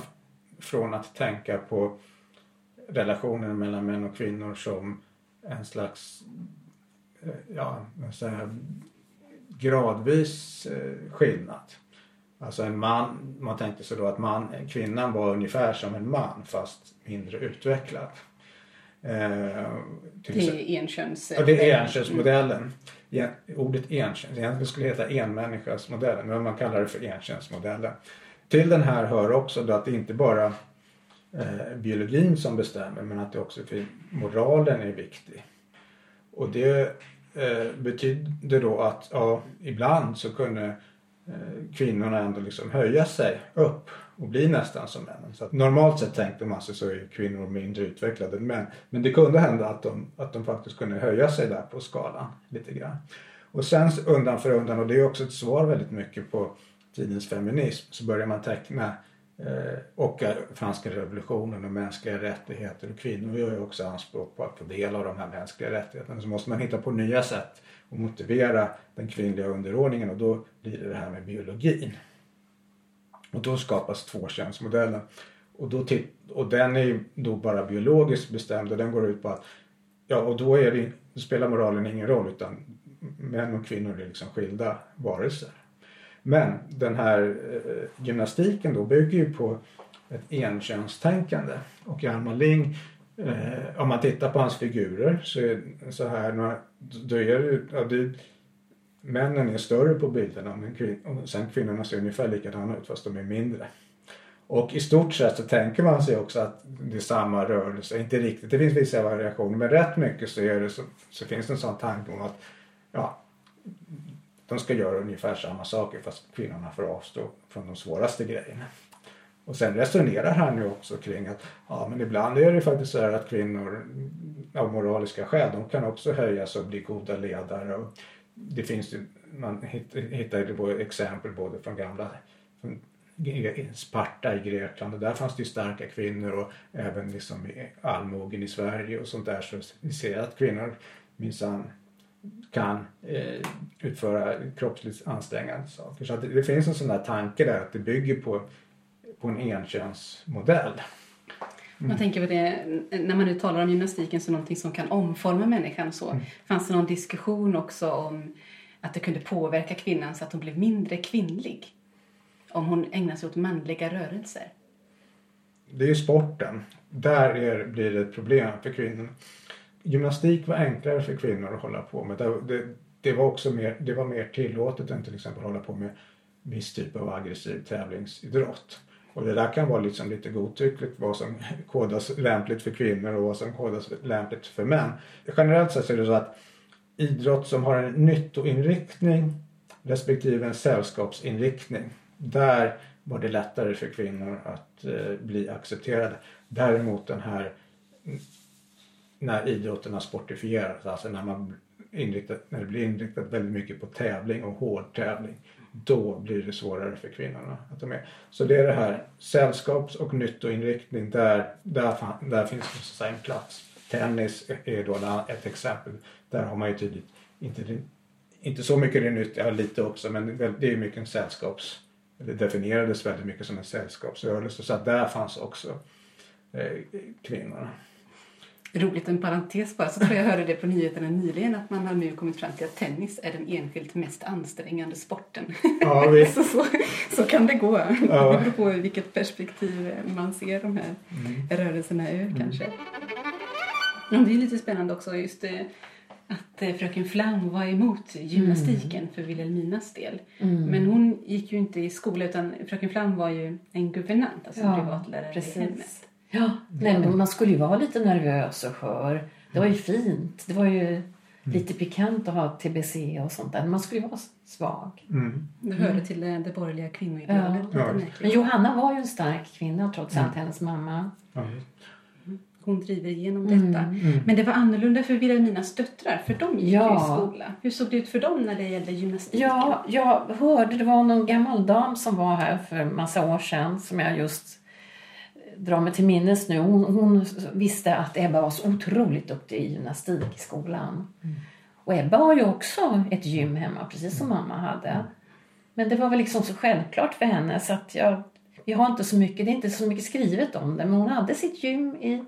från att tänka på relationen mellan män och kvinnor som en slags eh, ja, säga, gradvis eh, skillnad. Alltså en man, man tänkte sig då att man, kvinnan var ungefär som en man fast mindre utvecklad. Eh, det är enköns... Ja, det är enkönsmodellen. Mm. Ordet enköns, egentligen skulle det heta enmänniskasmodellen men man kallar det för enkönsmodellen. Till den här hör också då att det inte bara eh, biologin som bestämmer men att det också för moralen är viktig. Och det eh, betyder då att ja, ibland så kunde Eh, kvinnorna ändå liksom höja sig upp och bli nästan som männen. Så att normalt sett tänkte man sig så är kvinnor mindre utvecklade än män. Men det kunde hända att de, att de faktiskt kunde höja sig där på skalan lite grann. Och sen undan för undan, och det är också ett svar väldigt mycket på tidens feminism, så börjar man teckna Eh, och eh, franska revolutionen och mänskliga rättigheter. Och kvinnor gör ju också anspråk på att få del av de här mänskliga rättigheterna. Så måste man hitta på nya sätt att motivera den kvinnliga underordningen och då blir det det här med biologin. Och då skapas tvåkönsmodellen. Och, då och den är ju då bara biologiskt bestämd och den går ut på att ja och då, är det, då spelar moralen ingen roll utan män och kvinnor är liksom skilda varelser. Men den här eh, gymnastiken då bygger ju på ett enkönstänkande. Och Hjalmar Ling, eh, om man tittar på hans figurer så är så här, då är det, ja, det männen är större på bilderna men kvin och sen kvinnorna ser ungefär likadana ut fast de är mindre. Och i stort sett så tänker man sig också att det är samma rörelse. Inte riktigt, det finns vissa variationer men rätt mycket så, är det så, så finns det en sån tanke om att ja, de ska göra ungefär samma saker fast kvinnorna får avstå från de svåraste grejerna. Och sen resonerar han ju också kring att ja men ibland är det faktiskt så här att kvinnor av moraliska skäl de kan också höjas och bli goda ledare. Och det finns ju, man hittar ju exempel både från gamla från Sparta i Grekland och där fanns det ju starka kvinnor och även liksom i allmogen i Sverige och sånt där så vi ser att kvinnor minsann kan eh, utföra kroppsligt ansträngande saker. Så det, det, finns en sån där tanke där att det bygger på, på en enkönsmodell. Mm. Jag tänker på det, när man nu talar om gymnastiken som någonting som kan omforma människan så mm. fanns det någon diskussion också om att det kunde påverka kvinnan så att hon blev mindre kvinnlig om hon ägnar sig åt manliga rörelser? Det är ju sporten. Där är, blir det ett problem för kvinnor gymnastik var enklare för kvinnor att hålla på med. Det, det, var också mer, det var mer tillåtet än till exempel hålla på med viss typ av aggressiv tävlingsidrott. Och det där kan vara liksom lite godtyckligt vad som kodas lämpligt för kvinnor och vad som kodas lämpligt för män. Generellt sett är det så att idrott som har en nyttoinriktning respektive en sällskapsinriktning. Där var det lättare för kvinnor att eh, bli accepterade. Däremot den här när idrotten har sportifierats, alltså när, man inriktat, när det blir inriktat väldigt mycket på tävling och hård tävling, då blir det svårare för kvinnorna att de är. Så det är det här sällskaps och nyttoinriktning, där, där, där finns det så en plats. Tennis är då ett exempel. Där har man ju tydligt, inte, inte så mycket det nyttiga, lite också, men det är mycket en sällskaps det definierades väldigt mycket som en sällskapsrörelse så där fanns också eh, kvinnorna roligt, en parentes bara, så tror jag hörde det på nyheterna nyligen att man har nu kommit fram till att tennis är den enskilt mest ansträngande sporten. Ja, <laughs> vi... så, så, så, kan det gå. Ja. Det beror på vilket perspektiv man ser de här mm. rörelserna ur mm. kanske. Men det är lite spännande också just det, att eh, fröken Flam var emot gymnastiken mm. för Wilhelminas del. Mm. Men hon gick ju inte i skola utan fröken Flam var ju en guvernant, alltså ja, privatlärare precis. i hemmet. Ja, nej, men man skulle ju vara lite nervös och skör. Det var ju fint. Det var ju mm. lite pikant att ha TBC och sånt där. Man skulle ju vara svag. Mm. Det hörde mm. till det, det borgerliga kvinnoidealet. Ja. Men Johanna var ju en stark kvinna trots allt, hennes mamma. Ja. Hon driver igenom detta. Mm. Men det var annorlunda för Vilhelminas döttrar, för de gick ja. i skola. Hur såg det ut för dem när det gällde gymnastik? Ja, jag hörde, det var någon gammal dam som var här för massa år sedan som jag just drar mig till minnes nu. Hon, hon, visste att Ebba var så otroligt duktig i gymnastik i skolan. Mm. Och Ebba har ju också ett gym hemma, precis som mamma hade. Men det var väl liksom så självklart för henne så att jag, vi har inte så mycket, det är inte så mycket skrivet om det, men hon hade sitt gym i, mm.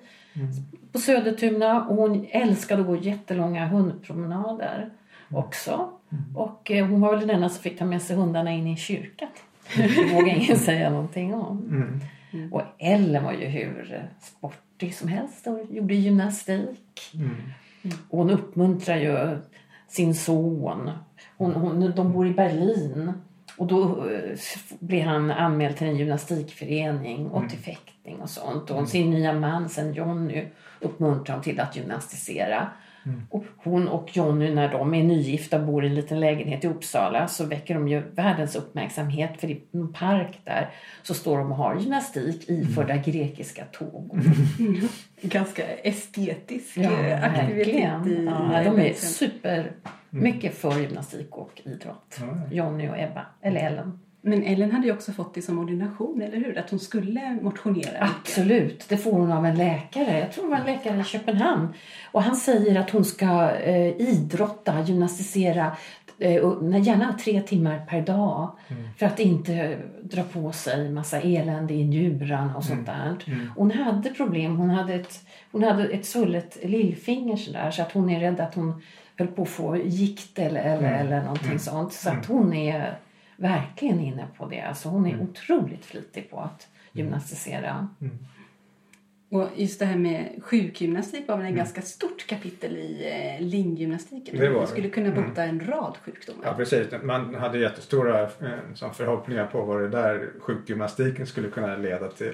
på Södertuna och hon älskade att gå jättelånga hundpromenader mm. också. Mm. Och eh, hon var väl den enda som fick ta med sig hundarna in i kyrkan. <laughs> Det vågar ingen säga någonting om. Mm. Mm. Och Ellen var ju hur sportig som helst och gjorde gymnastik. Mm. Och hon uppmuntrar ju sin son. Hon, hon, de bor i Berlin. Och då eh, blir han anmäld till en gymnastikförening och till fäktning och sånt. Och mm. sin nya man sen Jonny uppmuntrar hon till att gymnastisera. Mm. Och hon och Jonny när de är nygifta och bor i en liten lägenhet i Uppsala så väcker de ju världens uppmärksamhet för i en park där så står de och har gymnastik iförda mm. grekiska tåg. Mm. <laughs> Ganska estetisk ja, eh, aktivitet. I ja, de är super mycket för gymnastik och idrott. Jonny och Ebba, eller Ellen. Men Ellen hade ju också fått det som ordination, eller hur? Att hon skulle motionera. Absolut, det får hon av en läkare. Jag tror det var en läkare i Köpenhamn. Och han säger att hon ska eh, idrotta, gymnastisera, eh, och gärna tre timmar per dag. För att inte dra på sig massa elände i njurarna och sånt där. Hon hade problem. Hon hade ett, hon hade ett svullet lillfinger sådär, så att hon är rädd att hon höll på att få gikt eller, eller, eller någonting sånt. Så att hon är verkligen inne på det. Alltså hon är otroligt flitig på att gymnastisera. Och just det här med sjukgymnastik var väl en ganska stort kapitel i eh, linggymnastiken. Det var Man det. skulle kunna bota en rad sjukdomar. Ja precis, man hade jättestora eh, förhoppningar på vad det där sjukgymnastiken skulle kunna leda till.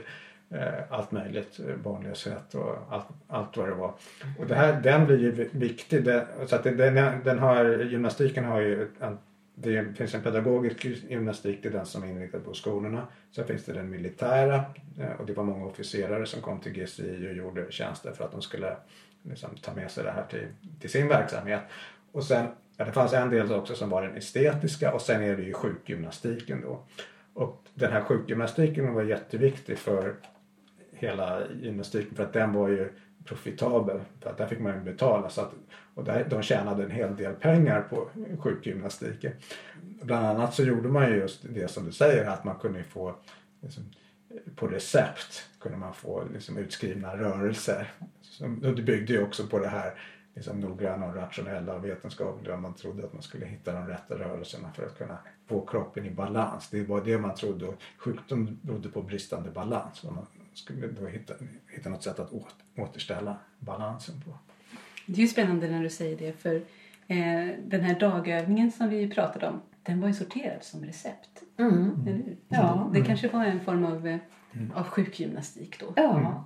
Eh, allt möjligt, eh, barnlöshet och allt, allt vad det var. Och det här, den blir ju vi- viktig. Det, så att den, den, den har, gymnastiken har ju en, det finns en pedagogisk gymnastik, det är den som är inriktad på skolorna. Sen finns det den militära eh, och det var många officerare som kom till GCI och gjorde tjänster för att de skulle liksom, ta med sig det här till, till sin verksamhet. Och sen, ja, det fanns en del också som var den estetiska och sen är det ju sjukgymnastiken då. Och den här sjukgymnastiken var jätteviktig för hela gymnastiken för att den var ju profitabel. För att där fick man ju betala. Så att, och där, de tjänade en hel del pengar på sjukgymnastiken. Bland annat så gjorde man ju just det som du säger att man kunde få liksom, på recept kunde man få liksom, utskrivna rörelser. Som, och det byggde ju också på det här liksom, noggranna och rationella och vetenskapliga. Man trodde att man skulle hitta de rätta rörelserna för att kunna få kroppen i balans. Det var det man trodde. Och sjukdom berodde på bristande balans. Man skulle då hitta, hitta något sätt att åt, återställa balansen på. Det är ju spännande när du säger det för eh, den här dagövningen som vi pratade om den var ju sorterad som recept. Mm. Eller hur? Ja. Det kanske var en form av, eh, av sjukgymnastik då. Ja.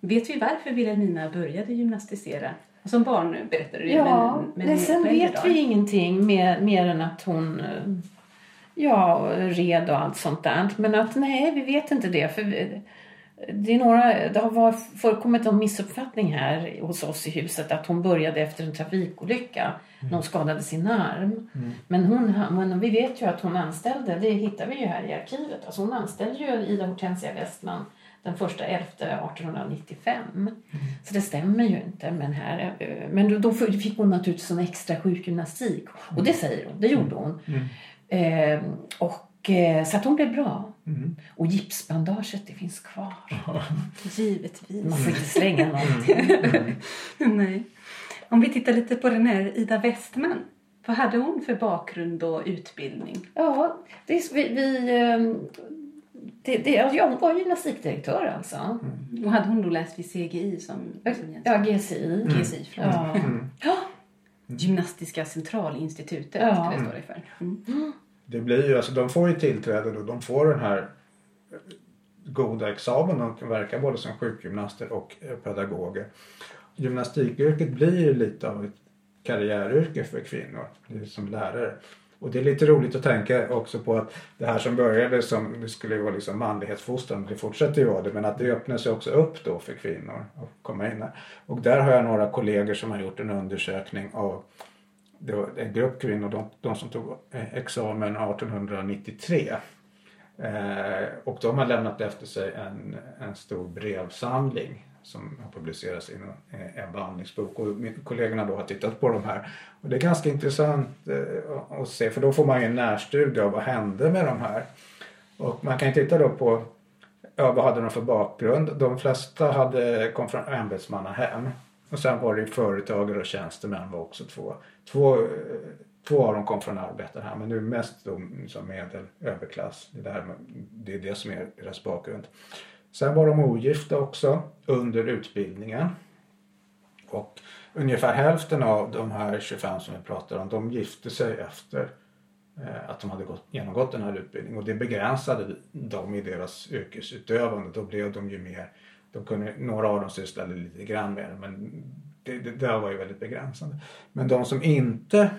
Vet vi varför Wilhelmina började gymnastisera? Som barn berättade du Ja, men, men sen vet vi ingenting mer, mer än att hon eh, ja, red och allt sånt där. Men att nej, vi vet inte det. För vi, det, är några, det har varit- förekommit en missuppfattning här hos oss i huset att hon började efter en trafikolycka när hon skadade sin arm. Men, hon, men vi vet ju att hon anställde, det hittar vi ju här i arkivet, alltså hon anställde ju Ida Hortensia Westman den första 11 1895. Så det stämmer ju inte. Men, här, eh, men då- då fick hon naturligtvis en extra sjukgymnastik. Och det säger hon, det gjorde hon. Eh, och, eh, så att hon blev bra. Och gipsbandaget det finns kvar. Givetvis. Man får inte slänga någonting. <laughs> Nej. Om vi tittar lite på den här Ida Westman. Vad hade hon för bakgrund och utbildning? Ja, det är, vi, vi, eh, det, det, ja, hon var gymnastikdirektör alltså. Och hade hon då läst vid CGI som, som? Ja, GCI. GSI, förlåt. Ja. ja. Gymnastiska centralinstitutet, Ja. det står det för. Det blir ju, alltså de får ju tillträde då. De får den här goda examen. De kan verka både som sjukgymnaster och eh, pedagoger. Gymnastikyrket blir ju lite av ett karriäryrke för kvinnor. Som lärare. Och det är lite roligt att tänka också på att det här som började som det skulle vara liksom manlighetsfostran, det fortsätter ju vara det, men att det öppnar sig också upp då för kvinnor att komma in här. Och där har jag några kollegor som har gjort en undersökning av det var en grupp kvinnor, de, de som tog examen 1893. Eh, och de har lämnat efter sig en, en stor brevsamling som har publicerats i eh, en, en vandringsbok. Och kollegorna då har tittat på de här. Och det är ganska intressant eh, att se för då får man ju en närstudie av vad hände med de här. Och man kan ju titta då på ja, vad hade de för bakgrund. De flesta hade, kom från ämbetsmannahem. Och sen var det ju företagare och tjänstemän var också två. Två, två av dem kom från arbetarhem men nu mest då som medel överklass. Det, där, det är det som är deras bakgrund. Sen var de ogifta också under utbildningen. Och ungefär hälften av de här 25 som vi pratar om de gifte sig efter eh, att de hade gått, genomgått den här utbildningen och det begränsade dem i deras yrkesutövande. Då blev de ju mer, de kunde, några av dem sysslade lite grann med det men det, det där var ju väldigt begränsande. Men de som inte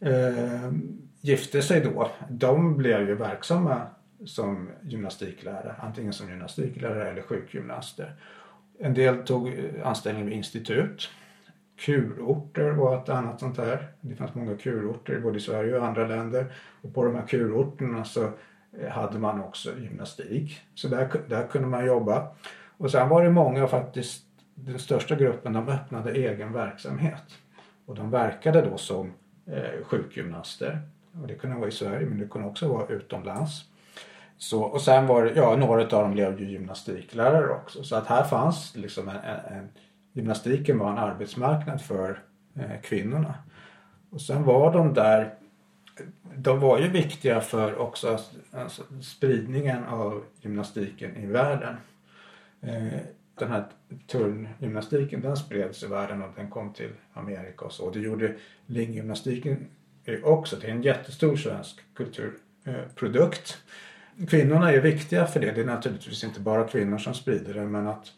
eh, gifte sig då, de blev ju verksamma som gymnastiklärare, antingen som gymnastiklärare eller sjukgymnaster. En del tog anställning vid institut kurorter var ett annat sånt här. Det fanns många kurorter både i Sverige och andra länder. Och på de här kurorterna så eh, hade man också gymnastik. Så där, där kunde man jobba. Och sen var det många faktiskt, den största gruppen, de öppnade egen verksamhet. Och de verkade då som eh, sjukgymnaster. Och det kunde vara i Sverige men det kunde också vara utomlands. Så, och sen var det, ja några av dem blev ju gymnastiklärare också. Så att här fanns liksom en, en, en gymnastiken var en arbetsmarknad för eh, kvinnorna. Och sen var de där, de var ju viktiga för också alltså, spridningen av gymnastiken i världen. Eh, den här turngymnastiken den spreds i världen och den kom till Amerika och så. Det gjorde linggymnastiken också. Det är en jättestor svensk kulturprodukt. Kvinnorna är viktiga för det. Det är naturligtvis inte bara kvinnor som sprider det men att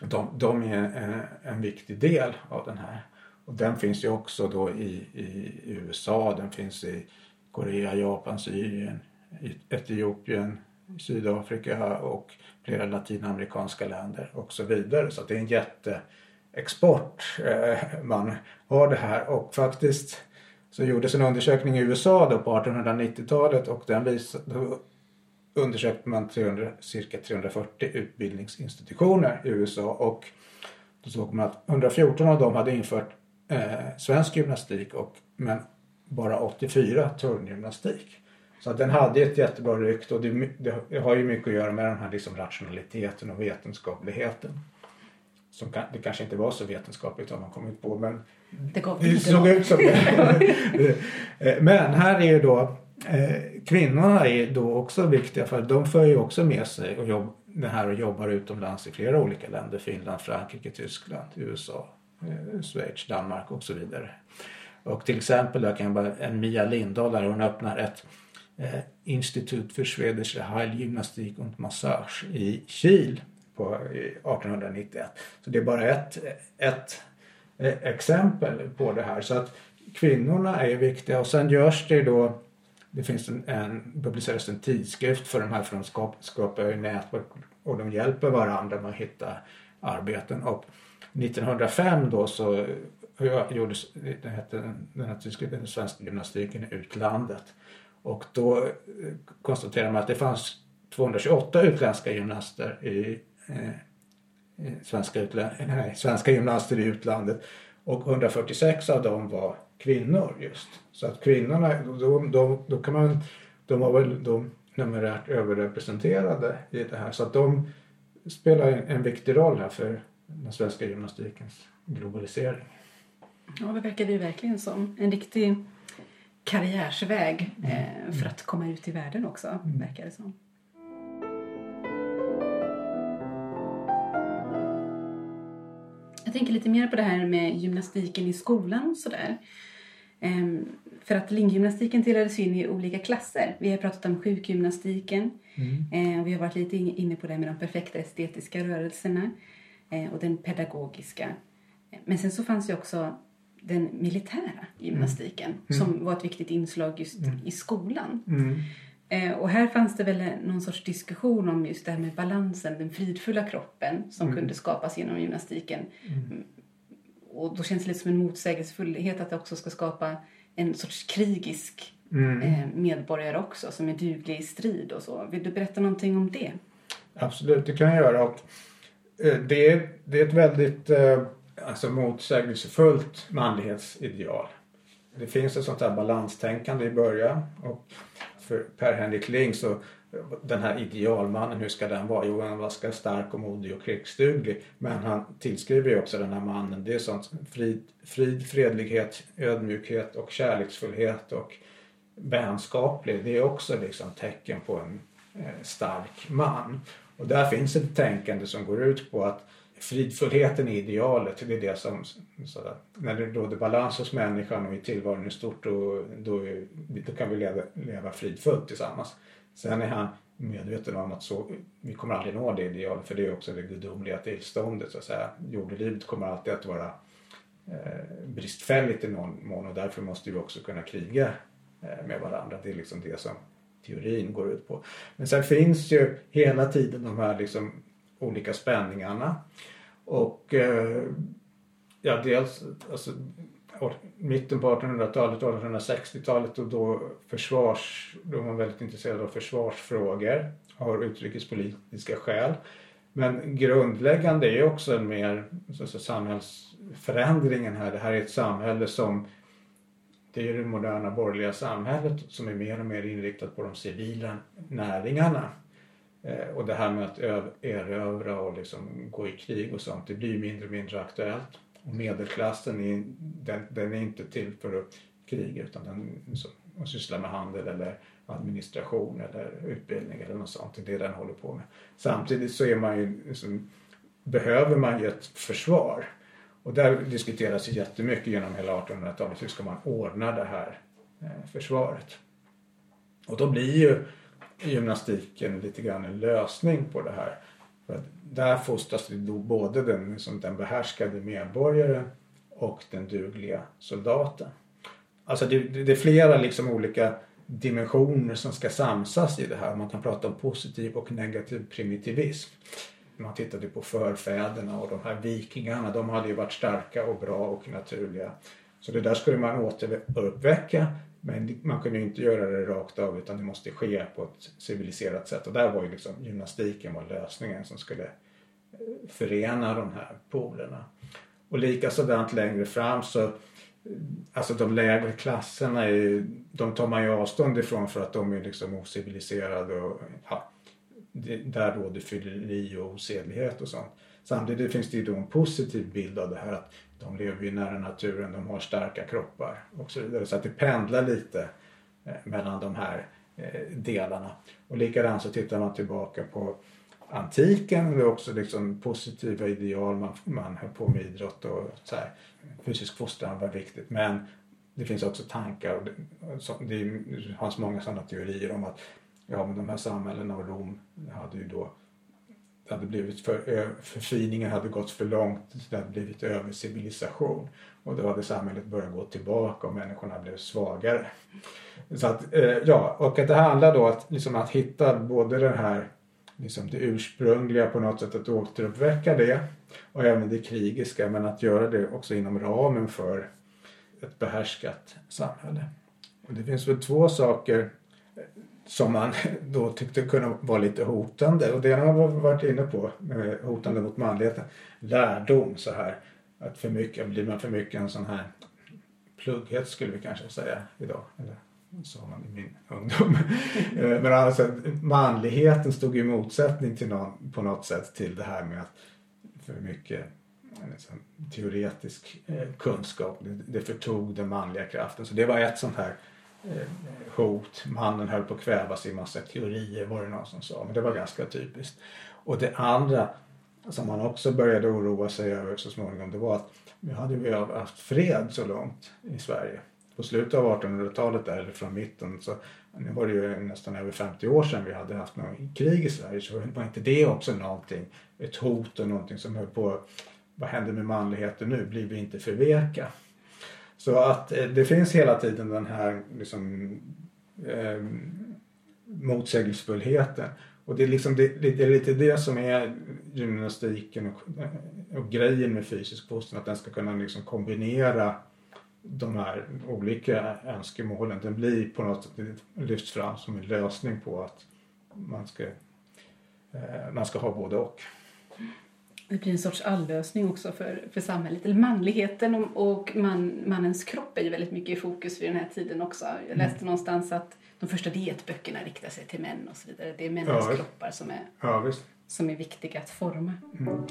de, de är en, en viktig del av den här. Och den finns ju också då i, i USA, den finns i Korea, Japan, Syrien, Etiopien, Sydafrika och flera latinamerikanska länder och så vidare. Så det är en jätteexport eh, man har det här och faktiskt så gjordes en undersökning i USA då på 1890-talet och den visade undersökte man 300, cirka 340 utbildningsinstitutioner i USA och då såg man att 114 av dem hade infört eh, svensk gymnastik och, men bara 84 turngymnastik. Så att den hade ett jättebra rykte och det, det, har ju mycket att göra med den här liksom rationaliteten och vetenskapligheten. Som kan, det kanske inte var så vetenskapligt har man kommit på men det, det såg ut som det. <laughs> Men här är ju då eh, kvinnorna är då också viktiga för de för ju också med sig och jobb, det här och jobbar utomlands i flera olika länder. Finland, Frankrike, Tyskland, USA, eh, Schweiz, Danmark och så vidare. Och till exempel där kan jag bara, en Mia Lindahl där hon öppnar ett Eh, Institut för Schwedische Heilgymnastik und Massage i Kiel på 1891. Så det är bara ett, ett eh, exempel på det här. Så att kvinnorna är viktiga och sen görs det då det finns en, en, publiceras en tidskrift för de här för de skap, skapar nätverk och de hjälper varandra med att hitta arbeten. Och 1905 då så eh, gjordes den, hette, den här tidskriften Svensk gymnastiken i utlandet. Och då eh, konstaterade man att det fanns 228 utländska gymnaster i, eh, svenska, utlä, nej, svenska gymnaster i utlandet och 146 av dem var kvinnor just. Så att kvinnorna, då, då, då kan man, de var väl de numerärt överrepresenterade i det här. Så att de spelar en, en viktig roll här för den svenska gymnastikens globalisering. Ja, det verkar det verkligen som. En riktig karriärsväg eh, för att komma ut i världen också, mm. verkar det som. Jag tänker lite mer på det här med gymnastiken i skolan och sådär. Ehm, för att linggymnastiken delades in i olika klasser. Vi har pratat om sjukgymnastiken. Mm. Ehm, vi har varit lite inne på det med de perfekta estetiska rörelserna eh, och den pedagogiska. Men sen så fanns ju också den militära gymnastiken mm. som mm. var ett viktigt inslag just mm. i skolan. Mm. Eh, och här fanns det väl någon sorts diskussion om just det här med balansen, den fridfulla kroppen som mm. kunde skapas genom gymnastiken. Och då känns det lite som en motsägelsefullhet att det också ska skapa en sorts krigisk eh, medborgare också som är duglig i strid och så. Vill du berätta någonting om det? Absolut, det kan jag göra. Eh, det, är, det är ett väldigt eh, alltså motsägelsefullt manlighetsideal. Det finns ett sånt här balanstänkande i början och för Per-Henrik Ling så den här idealmannen, hur ska den vara? Jo, han ska stark och modig och krigsduglig. Men han tillskriver ju också den här mannen, det är sånt frid, frid, fredlighet, ödmjukhet och kärleksfullhet och vänskaplig. Det är också liksom tecken på en eh, stark man. Och där finns ett tänkande som går ut på att fridfullheten är idealet. Det är det som, sådär, när det råder balans hos människan och i tillvaron i stort då, då, då kan vi leva, leva fridfullt tillsammans. Sen är han medveten om att så, vi kommer aldrig nå det idealet för det är också det gudomliga tillståndet. Så att säga. Jordelivet kommer alltid att vara eh, bristfälligt i någon mån och därför måste vi också kunna kriga eh, med varandra. Det är liksom det som teorin går ut på. Men sen finns ju hela tiden de här liksom olika spänningarna. Och eh, Ja, dels alltså, mitten på 1800-talet, 1860-talet och då försvars, då var man väldigt intresserad av försvarsfrågor av utrikespolitiska skäl. Men grundläggande är också en mer så, så, samhällsförändringen här. Det här är ett samhälle som det är det moderna borgerliga samhället som är mer och mer inriktat på de civila näringarna. Eh, och det här med att erövra och liksom gå i krig och sånt, det blir mindre och mindre aktuellt. Och medelklassen är, den, den är inte till för att kriga utan den liksom- sysslar med handel eller administration eller utbildning eller något sånt. Det är det den håller på med. Samtidigt så är man ju, liksom, behöver man ju ett försvar. Och där diskuteras jättemycket genom hela 1800-talet. Hur ska man ordna det här eh, försvaret? Och då blir ju gymnastiken lite grann en lösning på det här. För där fostras det då både den, liksom den behärskade medborgaren och den dugliga soldaten. Alltså det, det är flera liksom olika dimensioner som ska samsas i det här. Man kan prata om positiv och negativ primitivism. Man tittade på förfäderna och de här vikingarna, de hade ju varit starka och bra och naturliga. Så det där skulle man återuppväcka men man kunde inte göra det rakt av utan det måste ske på ett civiliserat sätt. Och där var ju liksom gymnastiken var lösningen som skulle eh, förena de här polerna. Och likasådant längre fram så eh, Alltså de lägre klasserna är, de tar man ju avstånd ifrån för att de är liksom ociviliserade och ja, där råder fylleri och osedlighet och sånt. Samtidigt finns det ju då en positiv bild av det här att de lever ju nära naturen, de har starka kroppar och så vidare. Så att det pendlar lite eh, mellan de här eh, delarna. Och likadant så tittar man tillbaka på antiken. Det är också liksom positiva ideal. Man, man höll på med idrott och så här. Fysisk fostran var viktigt. Men det finns också tankar och det, det fanns många sådana teorier om att ja, men de här samhällena och Rom hade ju då det hade blivit för, eh, förfiningen hade gått för långt, det hade blivit övercivilisation. Och då hade samhället börjat gå tillbaka och människorna blev svagare. Så att, eh, ja, och att det handlar då att, liksom att hitta både det här liksom det ursprungliga på något sätt, att återuppväcka det och även det krigiska men att göra det också inom ramen för ett behärskat samhälle. Och det finns väl två saker som man <laughs> då tyckte kunde vara lite hotande. Och det ena har vi varit inne på, eh, hotande mot manligheten. Lärdom så här. Att för mycket, blir man för mycket en sån här plugghet skulle vi kanske säga idag. Eller sa man i min <laughs> ungdom. Eh, men alltså manligheten stod i motsättning till någon, på något sätt till det här med att för mycket eh, liksom, teoretisk kunskap. Det, förtog den manliga kraften. Så det var ett sånt här Eh, hot. Mannen höll på att kvävas i massa teorier var det någon som sa. Men det var ganska typiskt. Och det andra som man också började oroa sig över så småningom det var att nu hade vi haft fred så långt i Sverige. På slutet av 1800-talet där, eller från mitten så nu var det ju nästan över 50 år sedan vi hade haft något krig i Sverige så var inte det också någonting, ett hot och någonting som höll på vad händer med manligheten nu? Blir vi inte förveka? Så att eh, det finns hela tiden den här liksom, eh, motsägelsefullheten. Och det är, liksom, det, det, är lite det som är gymnastiken och, eh, och grejen med fysisk fostran. Att den ska kunna liksom kombinera de här olika önskemålen. Den blir på något sätt lyfts fram som en lösning på att man ska, eh, man ska ha både och. Det blir en sorts allösning också för, för samhället. Eller manligheten och, och man, mannens kropp är ju väldigt mycket i fokus vid den här tiden också. Jag läste mm. någonstans att de första dietböckerna riktar sig till män och så vidare. Det är männens ja, kroppar som är, ja, som är viktiga att forma. Mm.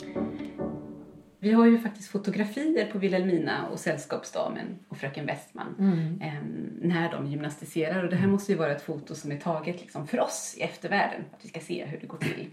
Vi har ju faktiskt fotografier på Wilhelmina och Sällskapsdamen och fröken Westman mm. eh, när de gymnastiserar. Och det här måste ju vara ett foto som är taget liksom för oss i eftervärlden, att vi ska se hur det går till.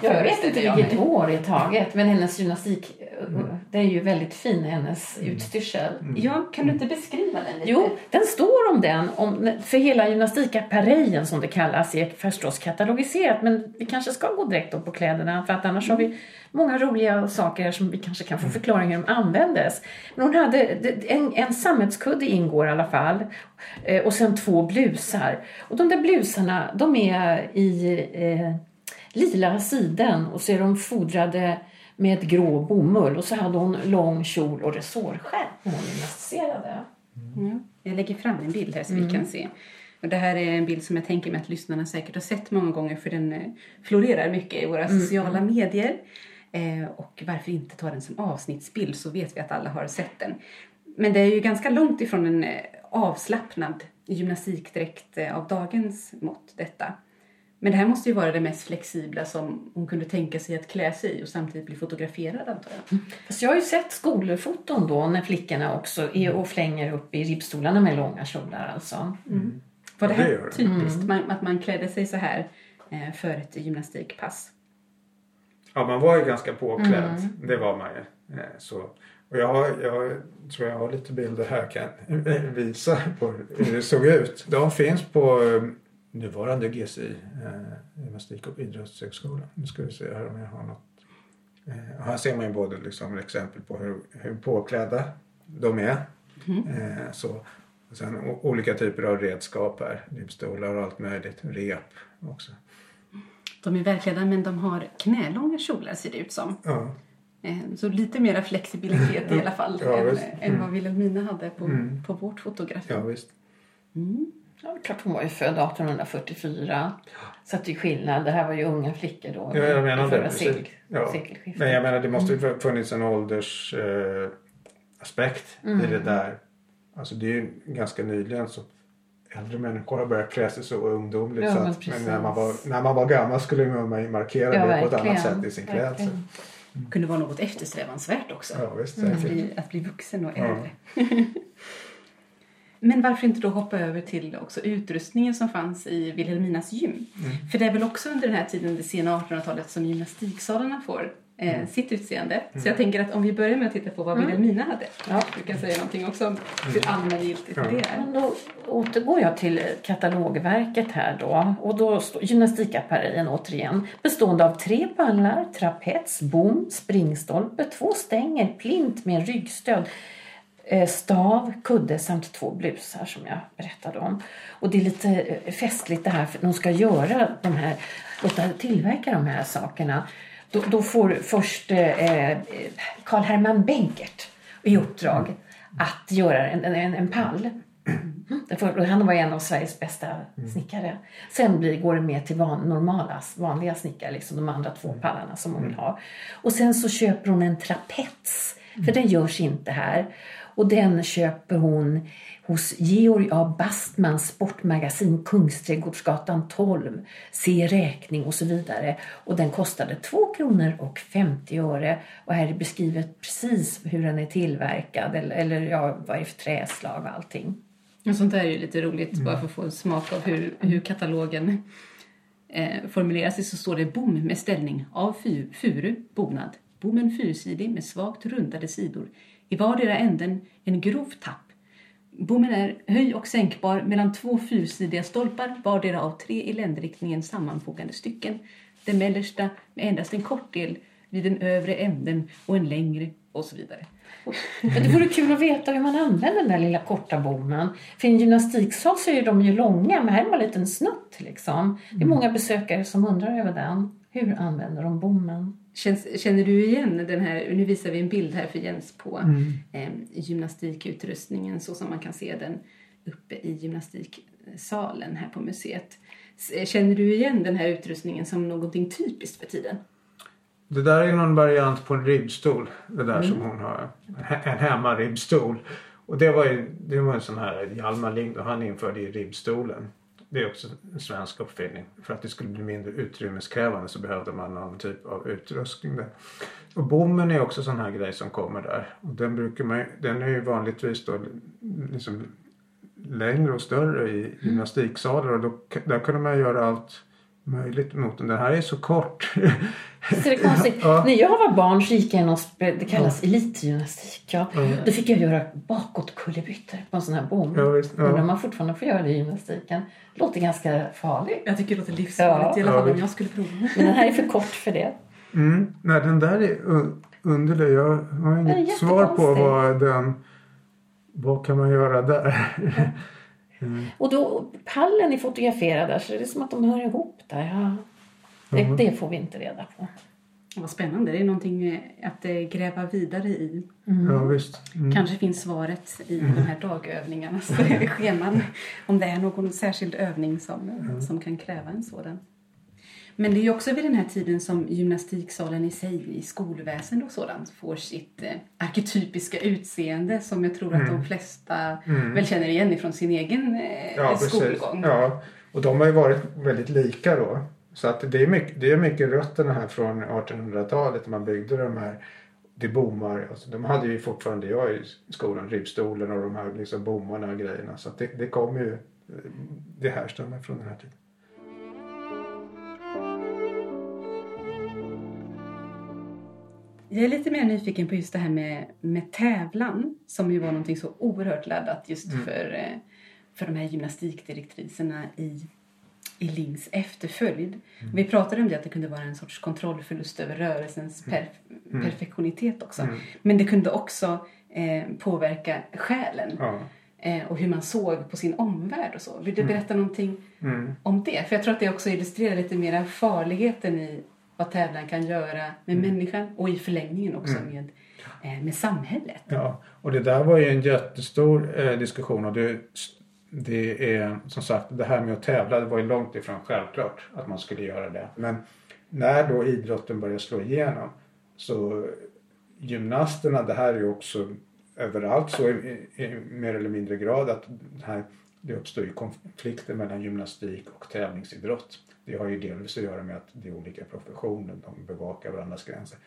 Jag vet inte vilket år i taget, men hennes gymnastik, mm. det är ju väldigt fin, hennes mm. utstyrsel. Mm. Ja, kan du inte beskriva den lite? Jo, den står om den, om, för hela gymnastikaparejen som det kallas är förstås katalogiserat, men vi kanske ska gå direkt på kläderna, för att annars har vi många roliga saker som vi kanske kan få förklaringar hur de användes. Men hon hade, en, en sammetskudde ingår i alla fall, eh, och sen två blusar. Och de där blusarna, de är i eh, lila siden och så är de fodrade med grå bomull och så hade hon lång kjol och resårskärm när hon gymnastiserade. Ja, jag lägger fram en bild här så vi kan se. Och det här är en bild som jag tänker mig att lyssnarna säkert har sett många gånger för den eh, florerar mycket i våra sociala medier. Eh, och varför inte ta den som avsnittsbild så vet vi att alla har sett den. Men det är ju ganska långt ifrån en eh, avslappnad gymnastikdräkt eh, av dagens mått detta. Men det här måste ju vara det mest flexibla som hon kunde tänka sig att klä sig i och samtidigt bli fotograferad antar jag. Fast jag har ju sett skolfoton då när flickorna också är och flänger upp i ribbstolarna med långa kjolar alltså. Var det Ja, det här det. typiskt? Man, att man klädde sig så här eh, för ett gymnastikpass? Ja, man var ju ganska påklädd. Det var man ju. Eh, Så. Och jag, har, jag tror jag har lite bilder här kan jag visa på hur det såg ut. De finns på eh, nuvarande GSI, eh, Gymnastik och idrottshögskolan. Nu ska vi se här om jag har något. Eh, här ser man ju både liksom exempel på hur, hur påklädda de är. Eh, så. Och sen o- olika typer av redskap här. Ribbstolar och allt möjligt. Rep också. De är välklädda men de har knälånga kjolar ser det ut som. Ja. Eh, Så lite mera flexibilitet i alla fall Ja, än, visst. än vad Wilhelmina hade på, på vårt fotografi. ja, visst. Ja, det klart hon var ju född 1844. Så att det är skillnad. Det här var ju unga flickor då. Ja, jag menar i det. förra precis. sek- Ja. Men jag menar det måste ju funnits en åldersaspekt eh, aspekt i det där. Alltså det är ju ganska nyligen så äldre människor har börjat klä sig så ungdomligt. Ja, så men att, men precis. när, man var, när man var gammal skulle man markera Ja, det på ett annat sätt i sin klädsel. Verkligen. kunde vara något eftersträvansvärt också. Ja, visst, att, säkert. bli, att bli vuxen och Ja. äldre. <laughs> Men varför inte då hoppa över till också utrustningen som fanns i Wilhelminas gym? Mm. För det är väl också under den här tiden, det sena 1800-talet, som gymnastiksalarna får eh, Mm. sitt utseende. Så jag tänker att om vi börjar med att titta på vad Wilhelmina hade. Ja. Du kan säga någonting också om hur allmängiltigt Mm. Ja. det är. Men då återgår jag till katalogverket här då. Och då står gymnastikappareljen återigen bestående av tre pallar, trapets, bom, springstolpe, två stänger, plint med ryggstöd, stav, kudde samt två blusar som jag berättade om. Och det är lite eh, festligt det här för de ska göra de här, låta tillverka de här sakerna. Då, då får först eh, Karl Hermann Benkert i uppdrag att göra en, en, en pall. <clears throat> Han var en av Sveriges bästa snickare. Sen blir, går det med till van, normala, vanliga snickare, liksom de andra två pallarna som hon vill ha. Och sen så köper hon en trapets, för den görs inte här. Och den köper hon hos Georg A. Bastmans sportmagasin Kungsträdgårdsgatan 12. Se räkning och så vidare. Och den kostade 2 kronor och 50 öre. Och här är beskrivet precis hur den är tillverkad eller, eller ja, vad det är för träslag och allting. Och sånt där är ju lite roligt bara för att få en smak av hur, hur katalogen eh, formulerar sig så står det bom med ställning av fu- furu, bonad. Bommen fyrsidig med svagt rundade sidor. I vardera änden en grov tapp. Bommen är höj och sänkbar mellan två fyrsidiga stolpar, vardera av tre i ländriktningen sammanfogade stycken. Den mellersta med endast en kort del vid den övre änden och en längre och så vidare. Men det vore kul att veta hur man använder den där lilla korta bommen. För i en gymnastiksal så är de ju långa, men här är bara en liten snutt liksom. Det är många besökare som undrar över den. Hur använder de bommen? Känns, känner du igen den här, nu visar vi en bild här för Jens på eh, gymnastikutrustningen så som man kan se den uppe i gymnastiksalen här på museet. S- Känner du igen den här utrustningen som någonting typiskt för tiden? Det där är någon variant på en ribbstol. Det där som hon har. En hemmaribbstol. Och det var ju det var en sån här Hjalmar Lind och han införde i ribbstolen. Det är också en svensk uppfinning. För att det skulle bli mindre utrymmeskrävande så behövde man någon typ av utrustning där. Och bommen är också sån här grej som kommer där. Och den, brukar man, den är ju vanligtvis då liksom längre och större i gymnastiksalar och då, där kunde man göra allt möjligt mot den. Den här är så kort. Så det är konstigt. <laughs> Ja. När jag var barn så gick jag i någon, det kallas elitgymnastik. Ja. Då fick jag göra bakåtkullerbyttor på en sån här bom. Ja, visst. Ja. Undrar om man fortfarande får göra det i gymnastiken. Det låter ganska farligt. Jag tycker det låter livsfarligt Ja. i alla Ja, fall om visst. jag skulle prova. Men den här är för kort för det. Mm. Nej, den där är un- underlig. Jag har inget svar på vad den... Vad kan man göra där? Och då, pallen är fotograferad där så det är som att de hör ihop där. Ja. Det, det får vi inte reda på. Vad spännande. Det är någonting eh, att eh, gräva vidare i. Ja, visst. Mm. Kanske finns svaret i de här dagövningarnas <laughs> scheman. Om det är någon särskild övning som, som kan kräva en sådan. Men det är ju också vid den här tiden som gymnastiksalen i sig i skolväsende och sådant får sitt eh, arketypiska utseende som jag tror att de flesta väl känner igen ifrån sin egen eh, Ja, precis. skolgång. Ja, och de har ju varit väldigt lika då. Så att det är mycket, det är mycket rötterna här från 1800-talet när man byggde de här det bommar, alltså de hade ju fortfarande jag i skolan, ribbstolen och de här liksom bommarna och grejerna. Så det, det kommer ju, det härstammar från den här tiden. Jag är lite mer nyfiken på just det här med, med tävlan som ju var någonting så oerhört laddat just för, eh, för de här gymnastikdirektriserna i, i Lings efterföljd. Vi pratade om det att det kunde vara en sorts kontrollförlust över rörelsens per, perfektionitet också. Men det kunde också eh, påverka själen Ja. eh, och hur man såg på sin omvärld och så. Vill du berätta någonting om det? För jag tror att det också illustrerar lite mer farligheten i vad tävlan kan göra med människan och i förlängningen också med, eh, med samhället. Ja, och det där var ju en jättestor eh, diskussion och det, det är som sagt det här med att tävla det var ju långt ifrån självklart att man skulle göra det. Men när då idrotten började slå igenom så gymnasterna, det här är ju också överallt så i, i mer eller mindre grad att det, här, det uppstår ju konflikter mellan gymnastik och tävlingsidrott. Det har ju delvis att göra med att det är olika professioner, de bevakar varandras gränser.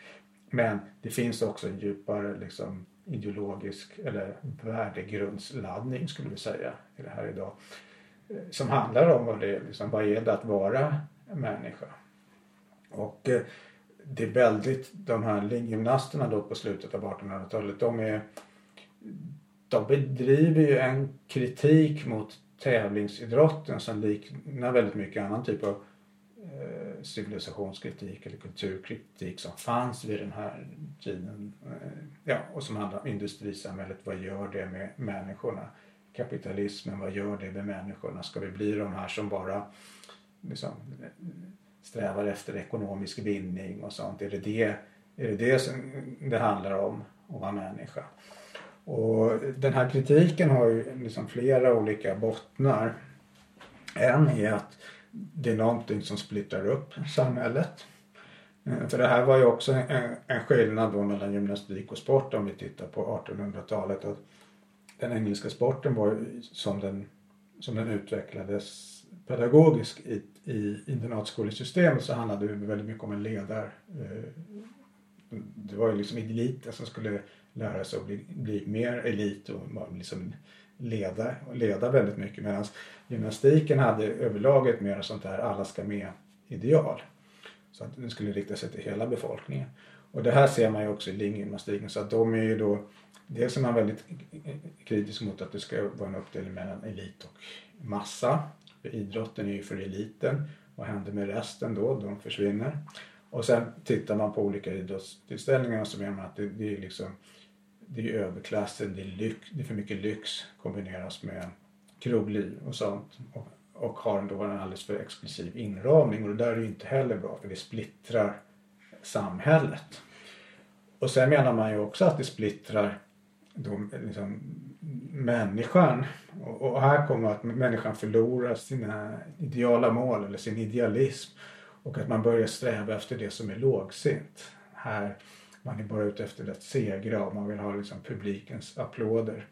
Men det finns också en djupare liksom, ideologisk eller värdegrundsladdning skulle vi säga i det här idag. Eh, som handlar om vad det är, liksom, vad är det att vara människa? Och eh, det är väldigt, de här gymnasterna då på slutet av 1800-talet, de är de bedriver ju en kritik mot tävlingsidrotten som liknar väldigt mycket annan typ av eh, civilisationskritik eller kulturkritik som fanns vid den här tiden. Eh, ja, och som handlar om industrisamhället. Vad gör det med människorna? Kapitalismen, vad gör det med människorna? Ska vi bli de här som bara liksom, strävar efter ekonomisk vinning och sånt? Är det det, är det, det som det handlar om att vara människa? Och den här kritiken har ju liksom flera olika bottnar. En är att det är någonting som splittrar upp samhället. Eh, för det här var ju också en, en skillnad då mellan gymnastik och sport om vi tittar på 1800-talet. Att den engelska sporten var ju som den, som den utvecklades pedagogiskt i, i internatskolesystemet så handlade det väldigt mycket om en ledar eh, det var ju liksom eliten som skulle lära sig att bli, bli mer elit och liksom leda, leda väldigt mycket. Medan gymnastiken hade överlag ett mer sånt där alla ska med ideal. Så att den skulle rikta sig till hela befolkningen. Och det här ser man ju också i linggymnastiken. Så att de är ju då, dels är man väldigt kritisk mot att det ska vara en uppdelning mellan elit och massa. För idrotten är ju för eliten. Vad händer med resten då? De försvinner. Och sen tittar man på olika idrottstillställningar så menar man att det, det är liksom det är överklassen, det är, lyx, det är för mycket lyx kombineras med krogliv och sånt. Och, och har då en alldeles för exklusiv inramning och det där är ju inte heller bra för det splittrar samhället. Och sen menar man ju också att det splittrar då, liksom, människan. Och, och här kommer att människan förlorar sina ideala mål eller sin idealism. Och att man börjar sträva efter det som är lågsint. Här, man är bara ute efter att segra och man vill ha liksom publikens applåder.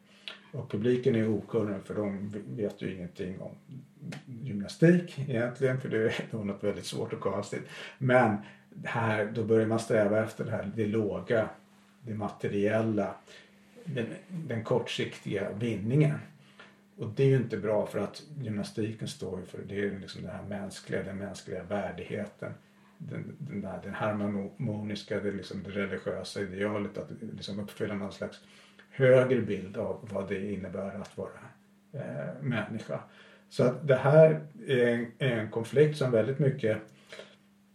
Och publiken är okunnig för de vet ju ingenting om gymnastik egentligen för det är nog något väldigt svårt och konstigt. Men här, då börjar man sträva efter det här, det låga, det materiella, den, den kortsiktiga vinningen. Och det är ju inte bra för att gymnastiken står ju för det är liksom den här mänskliga, den mänskliga värdigheten. Den, den, där, den harmoniska, det, liksom det religiösa idealet att liksom uppfylla någon slags högre bild av vad det innebär att vara eh, människa. Så att det här är en, är en konflikt som väldigt mycket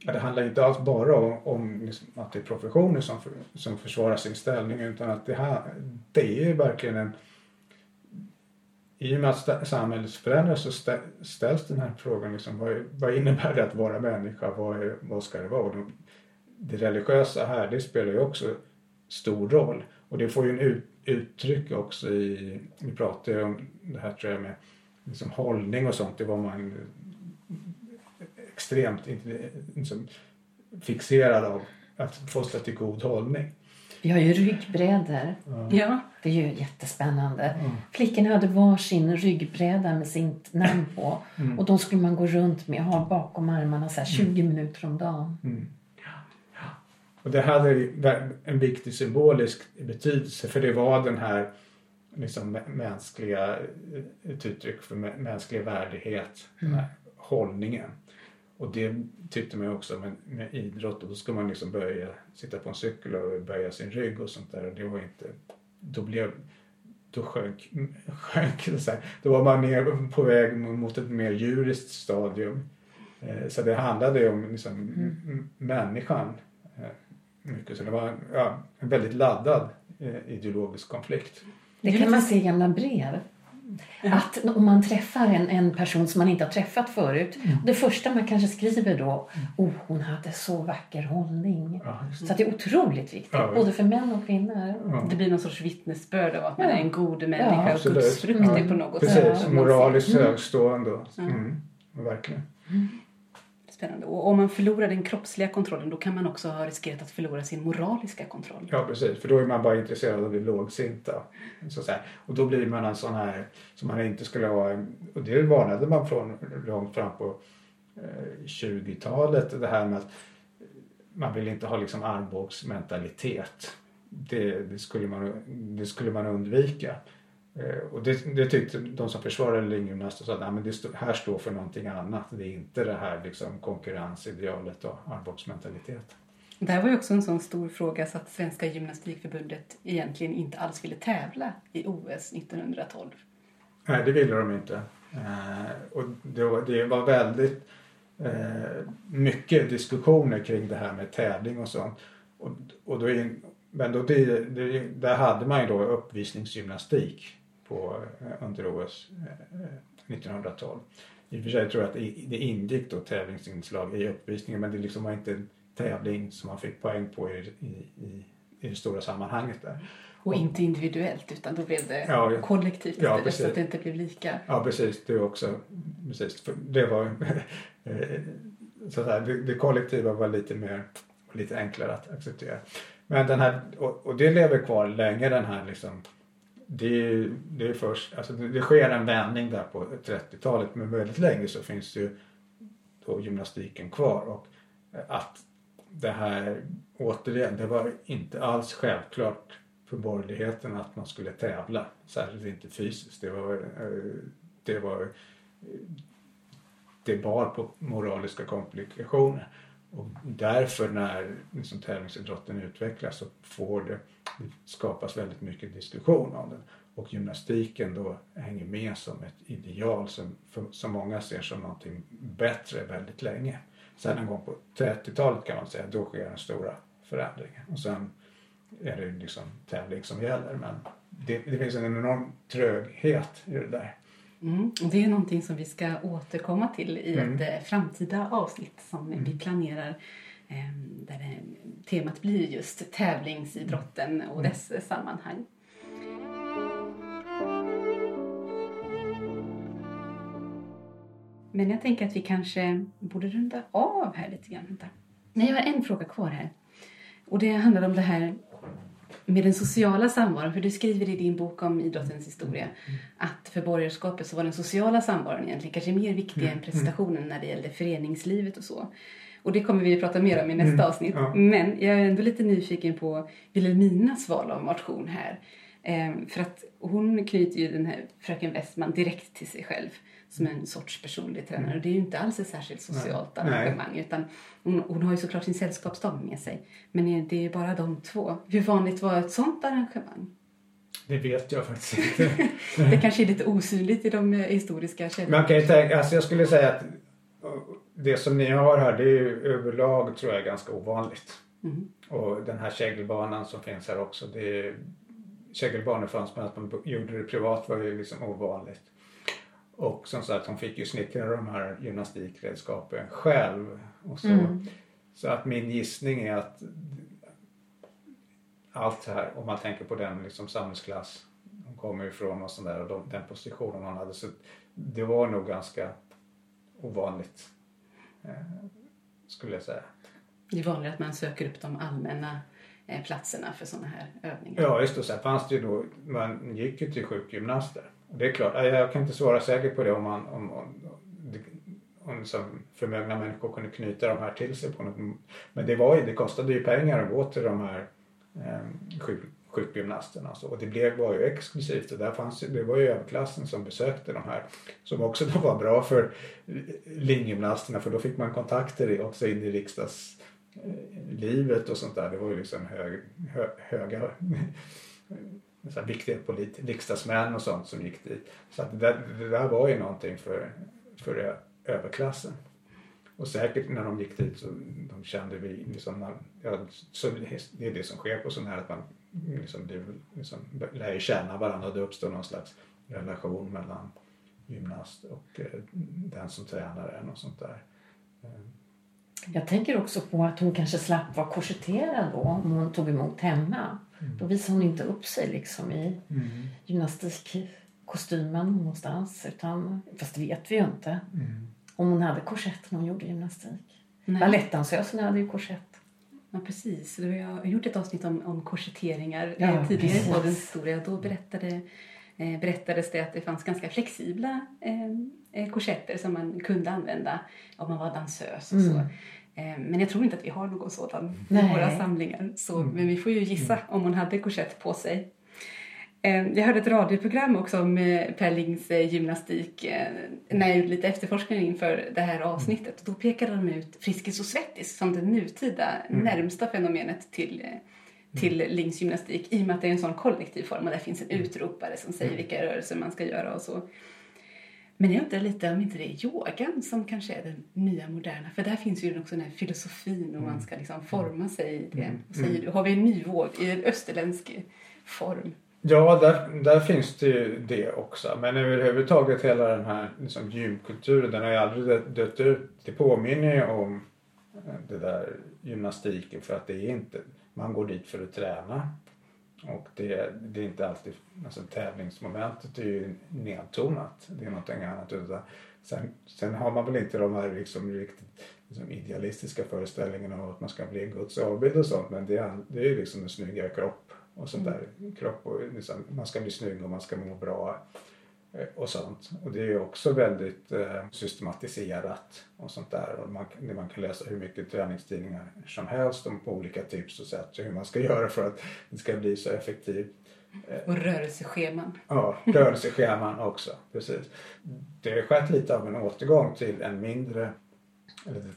det handlar inte alls bara om, om liksom att det är professioner som, för, som försvarar sin ställning utan att det, här, det är verkligen en... I och med att samhället förändras så ställs den här frågan liksom, vad, vad innebär det att vara människa? Vad, är, vad ska det vara? Och det religiösa här det spelar ju också stor roll. Och det får ju en ut, uttryck också i, vi pratade ju om det här tror jag med liksom hållning och sånt. Det var man extremt liksom, fixerad av att fostra till god hållning. Vi har ju ryggbrädor. Ja. Det är ju jättespännande. Mm. Flickorna hade varsin ryggbräda med sitt namn på. Mm. Och de skulle man gå runt med, ha bakom armarna så här 20 mm. minuter om dagen. Mm. Och det hade en viktig symbolisk betydelse för det var den här liksom mänskliga, ett uttryck för mänsklig värdighet, den här hållningen. Och det tyckte man också med, med idrott och då ska man liksom börja sitta på en cykel och böja sin rygg och sånt där och det var inte, då blev, då sjönk, sjönk det så här. Då var man mer på väg mot ett mer djuriskt stadium. Eh, så det handlade om liksom mm. människan eh, mycket. Så det var ja, en väldigt laddad eh, ideologisk konflikt. Det kan man se i gamla brev. Att om man träffar en, en person som man inte har träffat förut. Mm. Det första man kanske skriver då, oh hon hade så vacker hållning. Ja, så det är otroligt viktigt, ja, både för män och kvinnor. Ja. Det blir någon sorts vittnesbörd av att man är en god människa och gudsfruktig mm. på något Precis, sätt. Precis, moraliskt mm. högstående. Mm. Verkligen. Spännande. Och om man förlorar den kroppsliga kontrollen då kan man också ha riskerat att förlora sin moraliska kontroll. Ja precis, för då är man bara intresserad av det lågsinta. Så att säga. Och då blir man en sån här som man inte skulle ha, och det varnade man från långt fram på eh, 20-talet, det här med att man vill inte ha liksom armbågsmentalitet. Det, det, skulle man, det skulle man undvika. Eh, och det, det, tyckte de som försvarade linjegymnaster sa att det stå, här står för någonting annat. Det är inte det här liksom, konkurrensidealet och armbågsmentalitet. Det här var ju också en sån stor fråga så att Svenska gymnastikförbundet egentligen inte alls ville tävla i OS 1912. Nej, det ville de inte. Eh, och det var, det var väldigt eh, mycket diskussioner kring det här med tävling och sånt. Och, och då in, men då det, det, där hade man ju då uppvisningsgymnastik på, eh, under OS 1912. Eh, I och för sig tror jag att det ingick då tävlingsinslag i uppvisningen men det liksom var inte en tävling som man fick poäng på i, i, i, i det stora sammanhanget där. Och inte individuellt utan då blev det ja, kollektivt ja, så att det inte blev lika. Ja precis, det också. Precis, det var <laughs> eh, så att det, det kollektiva var lite mer lite enklare att acceptera. Men den här, och, och det lever kvar länge den här liksom det, det är först, alltså det, det sker en vändning där på 30-talet men väldigt länge så finns ju då gymnastiken kvar och eh, att det här återigen, det var inte alls självklart för borgerligheten att man skulle tävla, särskilt inte fysiskt. Det var, eh, det var eh, det bar på moraliska komplikationer. Och därför när liksom tävlingsidrotten utvecklas så får det, det skapas väldigt mycket diskussion om den. Och gymnastiken då hänger med som ett ideal som, för, som många ser som någonting bättre väldigt länge. Sen en gång på 30-talet kan man säga, då sker den stora förändringen. Och sen är det liksom tävling som gäller. Men det, det finns en enorm tröghet i det där. Mm. Det är någonting som vi ska återkomma till i mm. ett eh, framtida avsnitt som mm. vi planerar ehm, där det, temat blir just tävlingsidrotten och mm. dess sammanhang. Men jag tänker att vi kanske borde runda av här lite grann. Vänta. Nej, jag har en fråga kvar här. Och det handlar om det här med den sociala samvaron, för du skriver i din bok om idrottens historia mm. att för borgerskapet så var den sociala samvaron egentligen kanske mer viktig mm. än prestationen när det gällde föreningslivet och så. Och det kommer vi att prata mer om i nästa mm. avsnitt. Ja. Men jag är ändå lite nyfiken på Wilhelminas val av motion här. Ehm, för att hon knyter ju den här fröken Westman direkt till sig själv som en sorts personlig tränare. Mm. Och det är ju inte alls ett särskilt socialt Nej. arrangemang. Utan hon, hon, har ju såklart sin sällskapsdam med sig. Men det är bara de två. Hur vanligt var ett sånt arrangemang? Det vet jag faktiskt <laughs> inte. det kanske är lite osynligt i de eh, historiska källorna. Man kan ju tänka, alltså jag skulle säga att det som ni har här det är ju överlag tror jag ganska ovanligt. Mm. Och den här kägelbanan som finns här också. Det är, kägelbanor fanns men att man gjorde det privat var ju liksom ovanligt. Och som sagt hon fick ju snickra de här gymnastikredskapen själv. Och så, mm. Så att min gissning är att allt här, om man tänker på den liksom samhällsklass hon kommer ifrån och sådär och de, den positionen hon hade. Så det var nog ganska ovanligt eh, skulle jag säga. Det är vanligt att man söker upp de allmänna eh, platserna för sådana här övningar. Ja, just det. Sen fanns det ju då, man gick ju till sjukgymnaster. Det är klart, jag kan inte svara säkert på det om man om, om, om liksom förmögna människor kunde knyta de här till sig på något. Men det, var ju, det kostade ju pengar att gå till de här eh, sjuk, sjukgymnasterna. Och, så. och det blev, var ju exklusivt och där fanns, det var ju överklassen som besökte de här. Som också då var bra för linjegymnasterna för då fick man kontakter också in i riksdagslivet eh, och sånt där. Det var ju liksom hög, hö, höga så här viktiga polit, riksdagsmän och sånt som gick dit. Så att det, där, det där var ju någonting för, för överklassen. Och säkert när de gick dit så de kände vi liksom, ja, så det är det som sker på sådana här att man liksom, det, liksom, lär känna varandra och det uppstår någon slags relation mellan gymnast och eh, den som tränar en och sånt där. Jag tänker också på att hon kanske slapp vara korsetterad då om hon tog emot hemma. Mm. Då visade hon inte upp sig liksom i mm. gymnastikkostymen någonstans. Utan, fast det vet vi ju inte. Mm. Om hon hade korsett när hon gjorde gymnastik. Balettdansöserna hade ju korsett. Ja, precis. Vi har gjort ett avsnitt om, om korsetteringar ja, eh, tidigare i poddens historia. Då berättade, eh, berättades det att det fanns ganska flexibla eh, eh, korsetter som man kunde använda om man var dansös och mm. så. Eh, men jag tror inte att vi har någon sådan Nej. i våra samlingar. Så, mm. Men vi får ju gissa mm. om hon hade korsett på sig. Jag hörde ett radioprogram också om Pellings gymnastik när jag gjorde lite efterforskning inför det här avsnittet. Då pekade de ut Friskis och Svettis som det nutida mm. närmsta fenomenet till, till mm. Lings gymnastik i och med att det är en sån kollektiv form och där finns en mm. utropare som säger vilka rörelser man ska göra och så. Men jag undrar lite om inte det är yogan som kanske är den nya moderna. För där finns ju också den här filosofin och man ska liksom forma sig i det. Säger du, har vi en ny våg i en österländsk form? Ja, där, där finns det ju det också. Men överhuvudtaget hela den här liksom, gymkulturen, den har ju aldrig dött ut. Det påminner ju om eh, det där gymnastiken för att det är inte, man går dit för att träna. Och det, det är inte alltid, alltså tävlingsmomentet är ju nedtonat. Det är någonting annat. Sen, sen har man väl inte de här liksom riktigt liksom idealistiska föreställningarna om att man ska bli en Guds avbild och sånt. Men det är, det är ju liksom en snyggare kropp och sånt där. Kropp och liksom, man ska bli snygg och man ska må bra och sånt. Och det är också väldigt eh, systematiserat och sånt där. Och man, man kan läsa hur mycket träningstidningar som helst om på olika tips och sätt hur man ska <laughs> göra för att det ska bli så effektivt. Eh, och rörelsescheman. Ja, rörelsescheman också. Precis. Det har skett lite av en återgång till en mindre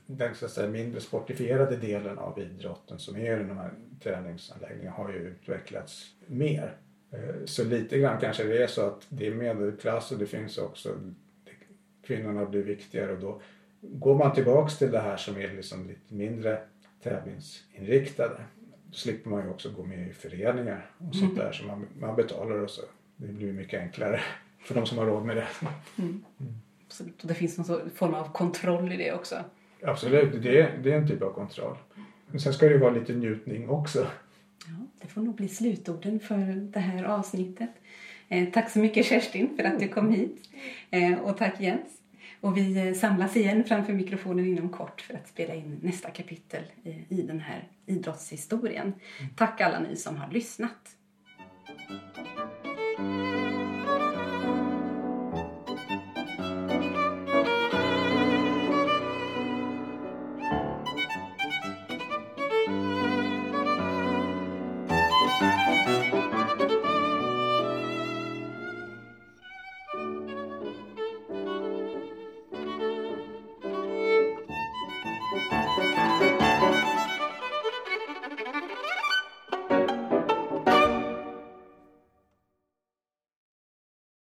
den så att säga, mindre sportifierade delen av idrotten som är de här träningsanläggningarna har ju utvecklats mer. Eh, så lite grann kanske det är så att det är medelklass och det finns också kvinnorna blir viktigare och då går man tillbaks till det här som är liksom lite mindre tävlingsinriktade. Då slipper man ju också gå med i föreningar och sånt mm. där så man, man betalar och så. Det blir mycket enklare <laughs> för de som har råd med det. Mm. Mm. Och det finns någon form av kontroll i det också. Absolut, det är, det är en typ av kontroll. Men sen ska det ju vara lite njutning också. Det får nog bli slutorden för det här avsnittet. Eh, tack så mycket Kerstin för att du kom hit. Eh, och tack Jens. Och vi eh, samlas igen framför mikrofonen inom kort för att spela in nästa kapitel i den här idrottshistorien. Mm. Tack alla ni som har lyssnat.